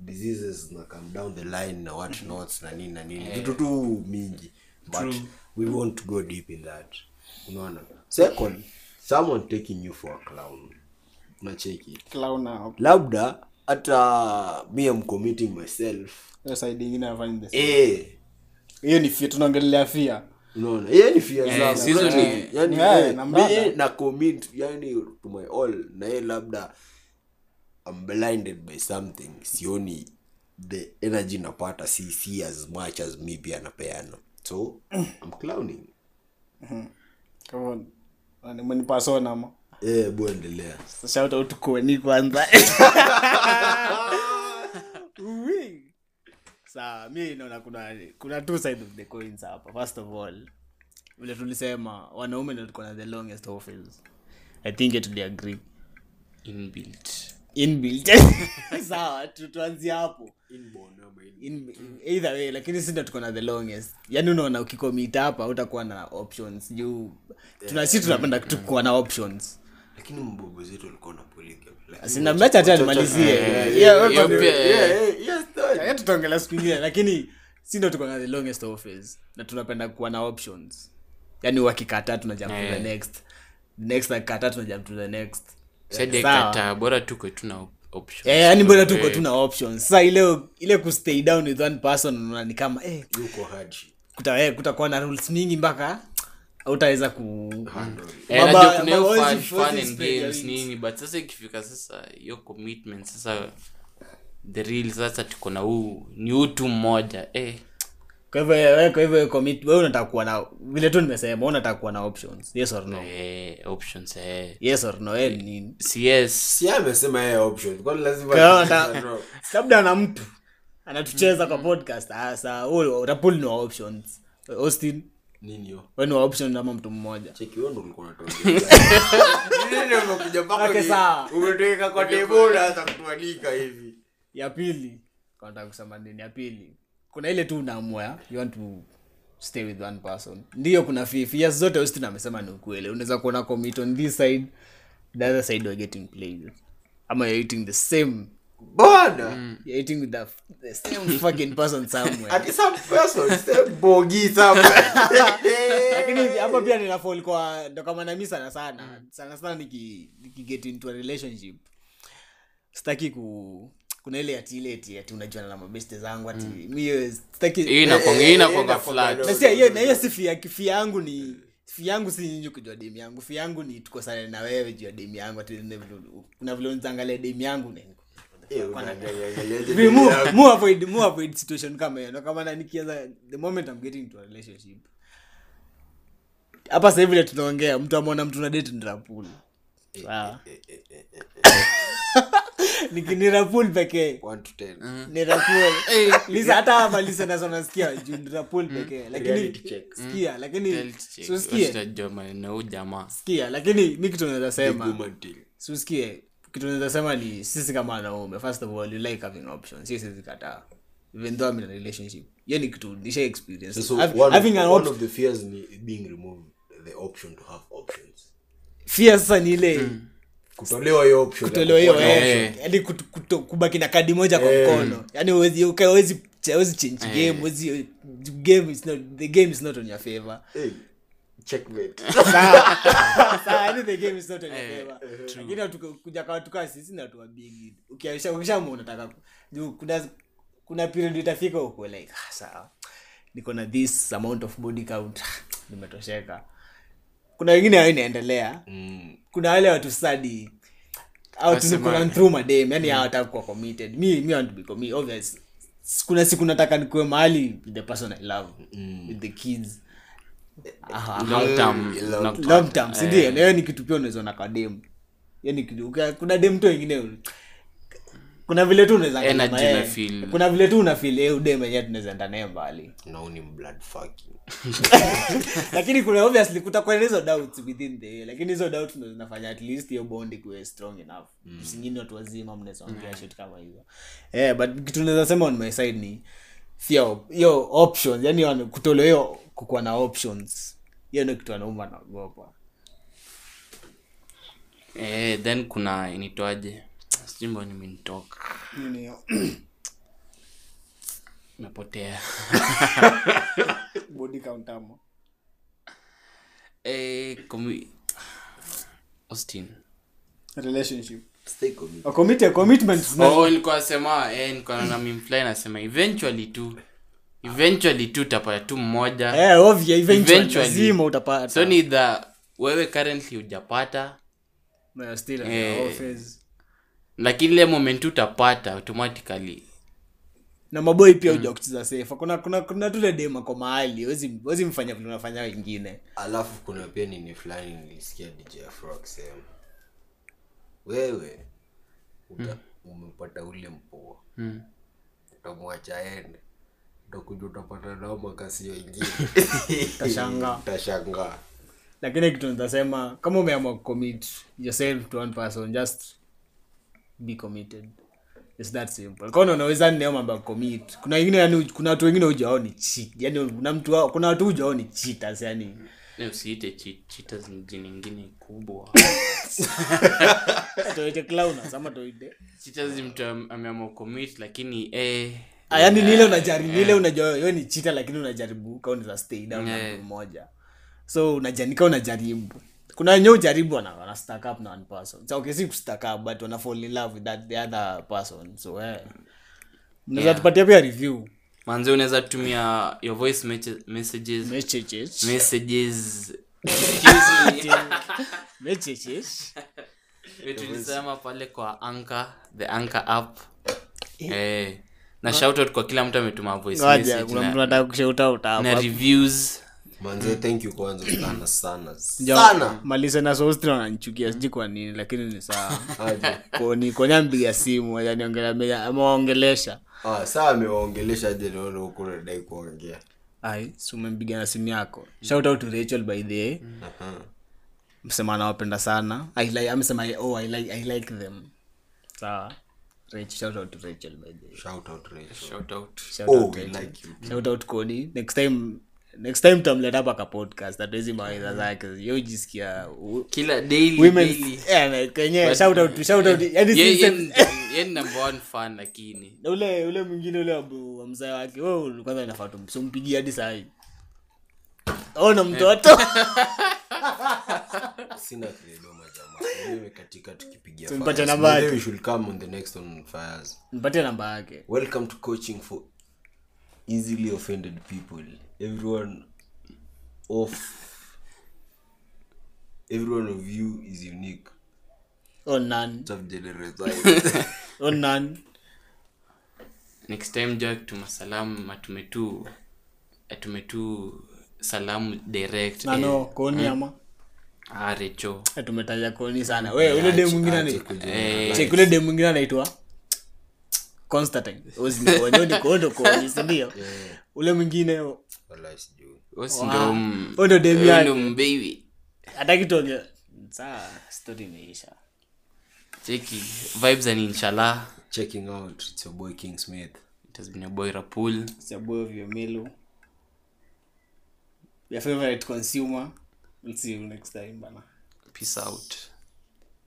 diseases na come down the line na what nots na nini na nini. Vitu tu mingi but we won't go deep in that. Unaona? Second someone taking you for a clown. Unacheki? Clown labda hata me am committing myself. Hiyo side ingine afanye the same. Eh. Hiyo ni fear tunaongelea fear. Unaona? Hiyo ni fia Eh, zangu sizo ni- yani Yeah, eh, na commit yani to my all. Na yeye labda I'm blinded by something. Sioni the energy napata si si as much as me pia napeana so I'm clowning. Come on. Ni persona ama? Eh bu endelea. Shout out koni kwanza. Ui. saa mi naona kuna kuna two side of the coins hapa. First of all vile tulisema wanaume ndio tuko na the longest office. I think it agree inbuilt inbuilt [laughs] sawa tu- tuanzie hapo. Either way lakini si ndo tuko na the longest. Yaani unaona ukikomita hapa utakuwa na options. Juu tuna si tunapenda tukuwa na options. Lakini mbogo zetu na nimalizie tutaongelea siku ingine lakini si ndo tuko na the longest office na tunapenda kuwa na options. Yaani wakikataa tunajump to the next. Next akikataa tunajump to the next Saidi Sawa. kataa bora tuko tuna options. Eh, yaani mbona tuko Eh, tuna options. Sasa ile ile kustay down with one person unaona ni kama eh, yuko haji kuta, eh, kutakuwa na rules mingi mpaka utaweza ku eh, kuna hiyo fun- fun and games nini but sasa ikifika sasa hiyo commitment sasa the real sasa tuko na huu ni utu mmoja eh kwa hivyo wewe kwa hivyo commit wewe unataka kuwa na vile tu nimesema wewe unataka kuwa na options. Yes or no? Eh options eh. Yes or no? Eh ni si yes. Si amesema yeye option lazima Kwa labda na mtu anatucheza kwa podcast sasa wewe utapul ni wa options. Austin nini hiyo wewe ni option ama mtu mmoja? Cheki wewe ulikuwa [laughs] nini mpaka umetoweka kwa table hata kutualika hivi. Ya pili kwa nataka kusema nini? Ya pili kuna ile tu unaamua you want to stay with one person. Ndio kuna fi- zote austin amesema ni ukweli. Unaweza kuona commit on this side. The other side you're getting played. Ama you're eating the same bwana you're eating with the, the same fucking person somewhere. Ati some person say bogi somewhere. [laughs] Lakini hapa pia ninafall kwa ndo kama sana sana. Sana sana niki, niki get into a relationship. Sitaki ku kuna ile ati ile ati ati unajua na mabeste zangu ati mi hiyo sitaki hiyo flat. na si hiyo na hiyo si fia kifia yangu ni fi yangu si nyinyi kujua demu yangu. Fi yangu ni tukosane na wewe juu ya demu yangu ati kuna vile unizangalia demu yangu nini unaangaliaje Vile mu- demu yako? mu avoid mu avoid situation kama hiyo. Kama na nikianza the moment i'm getting into a relationship. Hapa sasa tunaongea mtu ameona mtu na date ni sawa ni rapul pekee. One to ten. ni rapul. [laughs] Lisa hata ama lisa juu ni rapul pekee. Lakini Reality lakini Health check. so sikie Usitajua maneno ya huyu jamaa. Sikia lakini mi kitu naweza sema. woman kitu naweza sema ni sisi kama wanaume first of all you like having options. Si siwezi kataa. Even though I'm in a relationship. Hiyo ni kitu nisha experience. So Hav- one, having an one of the fears ni being removed the option to have options. Fear sasa ni ile kutolewa hiyo option kutolewa hiyo kukuwa na eh, yaani kubaki na kadi moja kwa Eh. mkono. Yaani huwezi uka- huwezi huwezi change game huwezi game is not the game is not on your favor. Hey. checkmate. [laughs] Sawa, yaani the game is not on your favor. lakini watu- kwa watu sisi na watu big. Ukiisha ukishamu unataka kuna kuna period itafika uko like ah, sawa. Niko na this amount of body count. [sighs] Nimetosheka kuna wengine hao inaendelea. Mm. kuna wale watu study. Madem yani hawataka kuwa committed. Me me want to be committed obvious kuna siku nataka nikuwe mahali the person i love with the kids. Aha, long term long long term. long term sindio na ni kitu pia unaweza na kwa dem. Hiyo ni kitu uka- kuna dem tu wengine kuna vile tu unaweza Energy feel. kuna vile tu unafil feel eh udem yenyewe tunaweza enda naye mbali. [laughs] Na blood fucking. [laughs] lakini kuna obviously kutakuwa na hizo doubts within the lakini hizo doubts ndo zinafanya at least hiyo bond kuwe strong enough. Mm. singine watu wazima mnaweza ongea shit kama hizo. Eh but kitu naweza sema on my side ni sio hiyo options. Yani wana- kutolewa hiyo kukuwa na options. Hiyo ndio kitu wanaume naogopa eh, then kuna initwaje sijui mbona nimenitoka napotea. [laughs] Body countamo eh, komi austin. Relationship. Stay committed. a commitment. Oh, nilikuwa nasema eh, nilikuwa na mimfly nasema eventually tu eventually tu utapata tu mmoja. Eh obvia eventually Eventually. lazima utapata. So ni the wewe currently hujapata. No, still in Eh. Lakini ile moment utapata automatically. Na maboi pia uja kucheza safe. Kuna kuna kuna tule dema kwa mahali. Wezi wezi mfanya vile unafanya wengine. Alafu kuna pia nini fulani nilisikia dj afro akisema wewe uta, umepata ule mpoa. Utamwacha ende utakuja utapata nao makasi [laughs] utashangaa. Lakini kitu nitasema kama umeamua commit yourself to one person just be committed. It's that simple. Kama unaweza neo mambo commit. Kuna wengine yani kuna watu wengine hujaoni cheat. Yani kuna mtu kuna watu hujaoni cheaters yani. Eh, usiite cheaters ni jina ingine kubwa. [laughs] [laughs] Toite clowners ama toite cheaters mtu ameamua commit lakini eh, Ah, yani nile unajaribu nile unajua wewe ni cheater lakini unajaribu kaunti za stay down na Yeah. mmoja. So unajanika unajaribu kuna wenye ujaribu wana, wana stack up na one person. So okay si kustack up but wana fall in love with that the other person so eh. Yeah. tupatia pia review. Manzi unaweza tumia your voice messages. Messages. Messages. Messages. Tulisema pale kwa anka the anka app. Eh, na shout out kwa kila mtu ametuma voice message na, na reviews manze thank you kwanza sana sana sana. malise na sostri wananichukia sijui kwa nini lakini ni sawa. Koni konya mpiga simu ajaniongelea amewaongelesha. Ah saa amewaongelesha aje naona huko unadai kuongea. Ai si umempiga na simu yako. Shout out to rachel by the way. Aha. msema anawapenda sana. I like, amesema oh, I like, I like them. Sawa. Rachel, shout out to rachel by the way. Shout out Rachel. shout out. Shout oh out we Rachel. like you. Shout out Cody. next time next time tamleta hapa ka podcast atuwezi mawaidha zake yojisikia kila daily women daily. kenye shout out shout out yani Ye- si- ye ni- [laughs] ye ni number one fan lakini. Na ule ule mwingine ule wa mzee wake wewe kwanza inafaa tumpigie hadi ona mtoto. [laughs] Sina kidoma jamaa mimi katika tukipigia Tumpate namba yake. we should come on the next on fires. Mpatie namba yake. Welcome to coaching for easily offended people everyone off. Every one of you is unique. Or none. Or [laughs] oh none. Next time jo akituma salamu atume tu salamu direct nano koni ama? Ah, recho. Eh, tumetaja koni sana. We ule de mwingine ni ule dem mwingine anaitwa? Constantine. Oznikonyoni kondo koni sindio [laughs] ule mwingine Wallahi sijui. osi ndo m- huyo ndo dem huyo yake ndo mbaby hatakitoge saa story imeisha cheki vibes and inshallah checking out it's your boy king smith it has been a boy rapul It's your boy of your Melu. Your favorite consumer. We'll see you next time, bana. peace out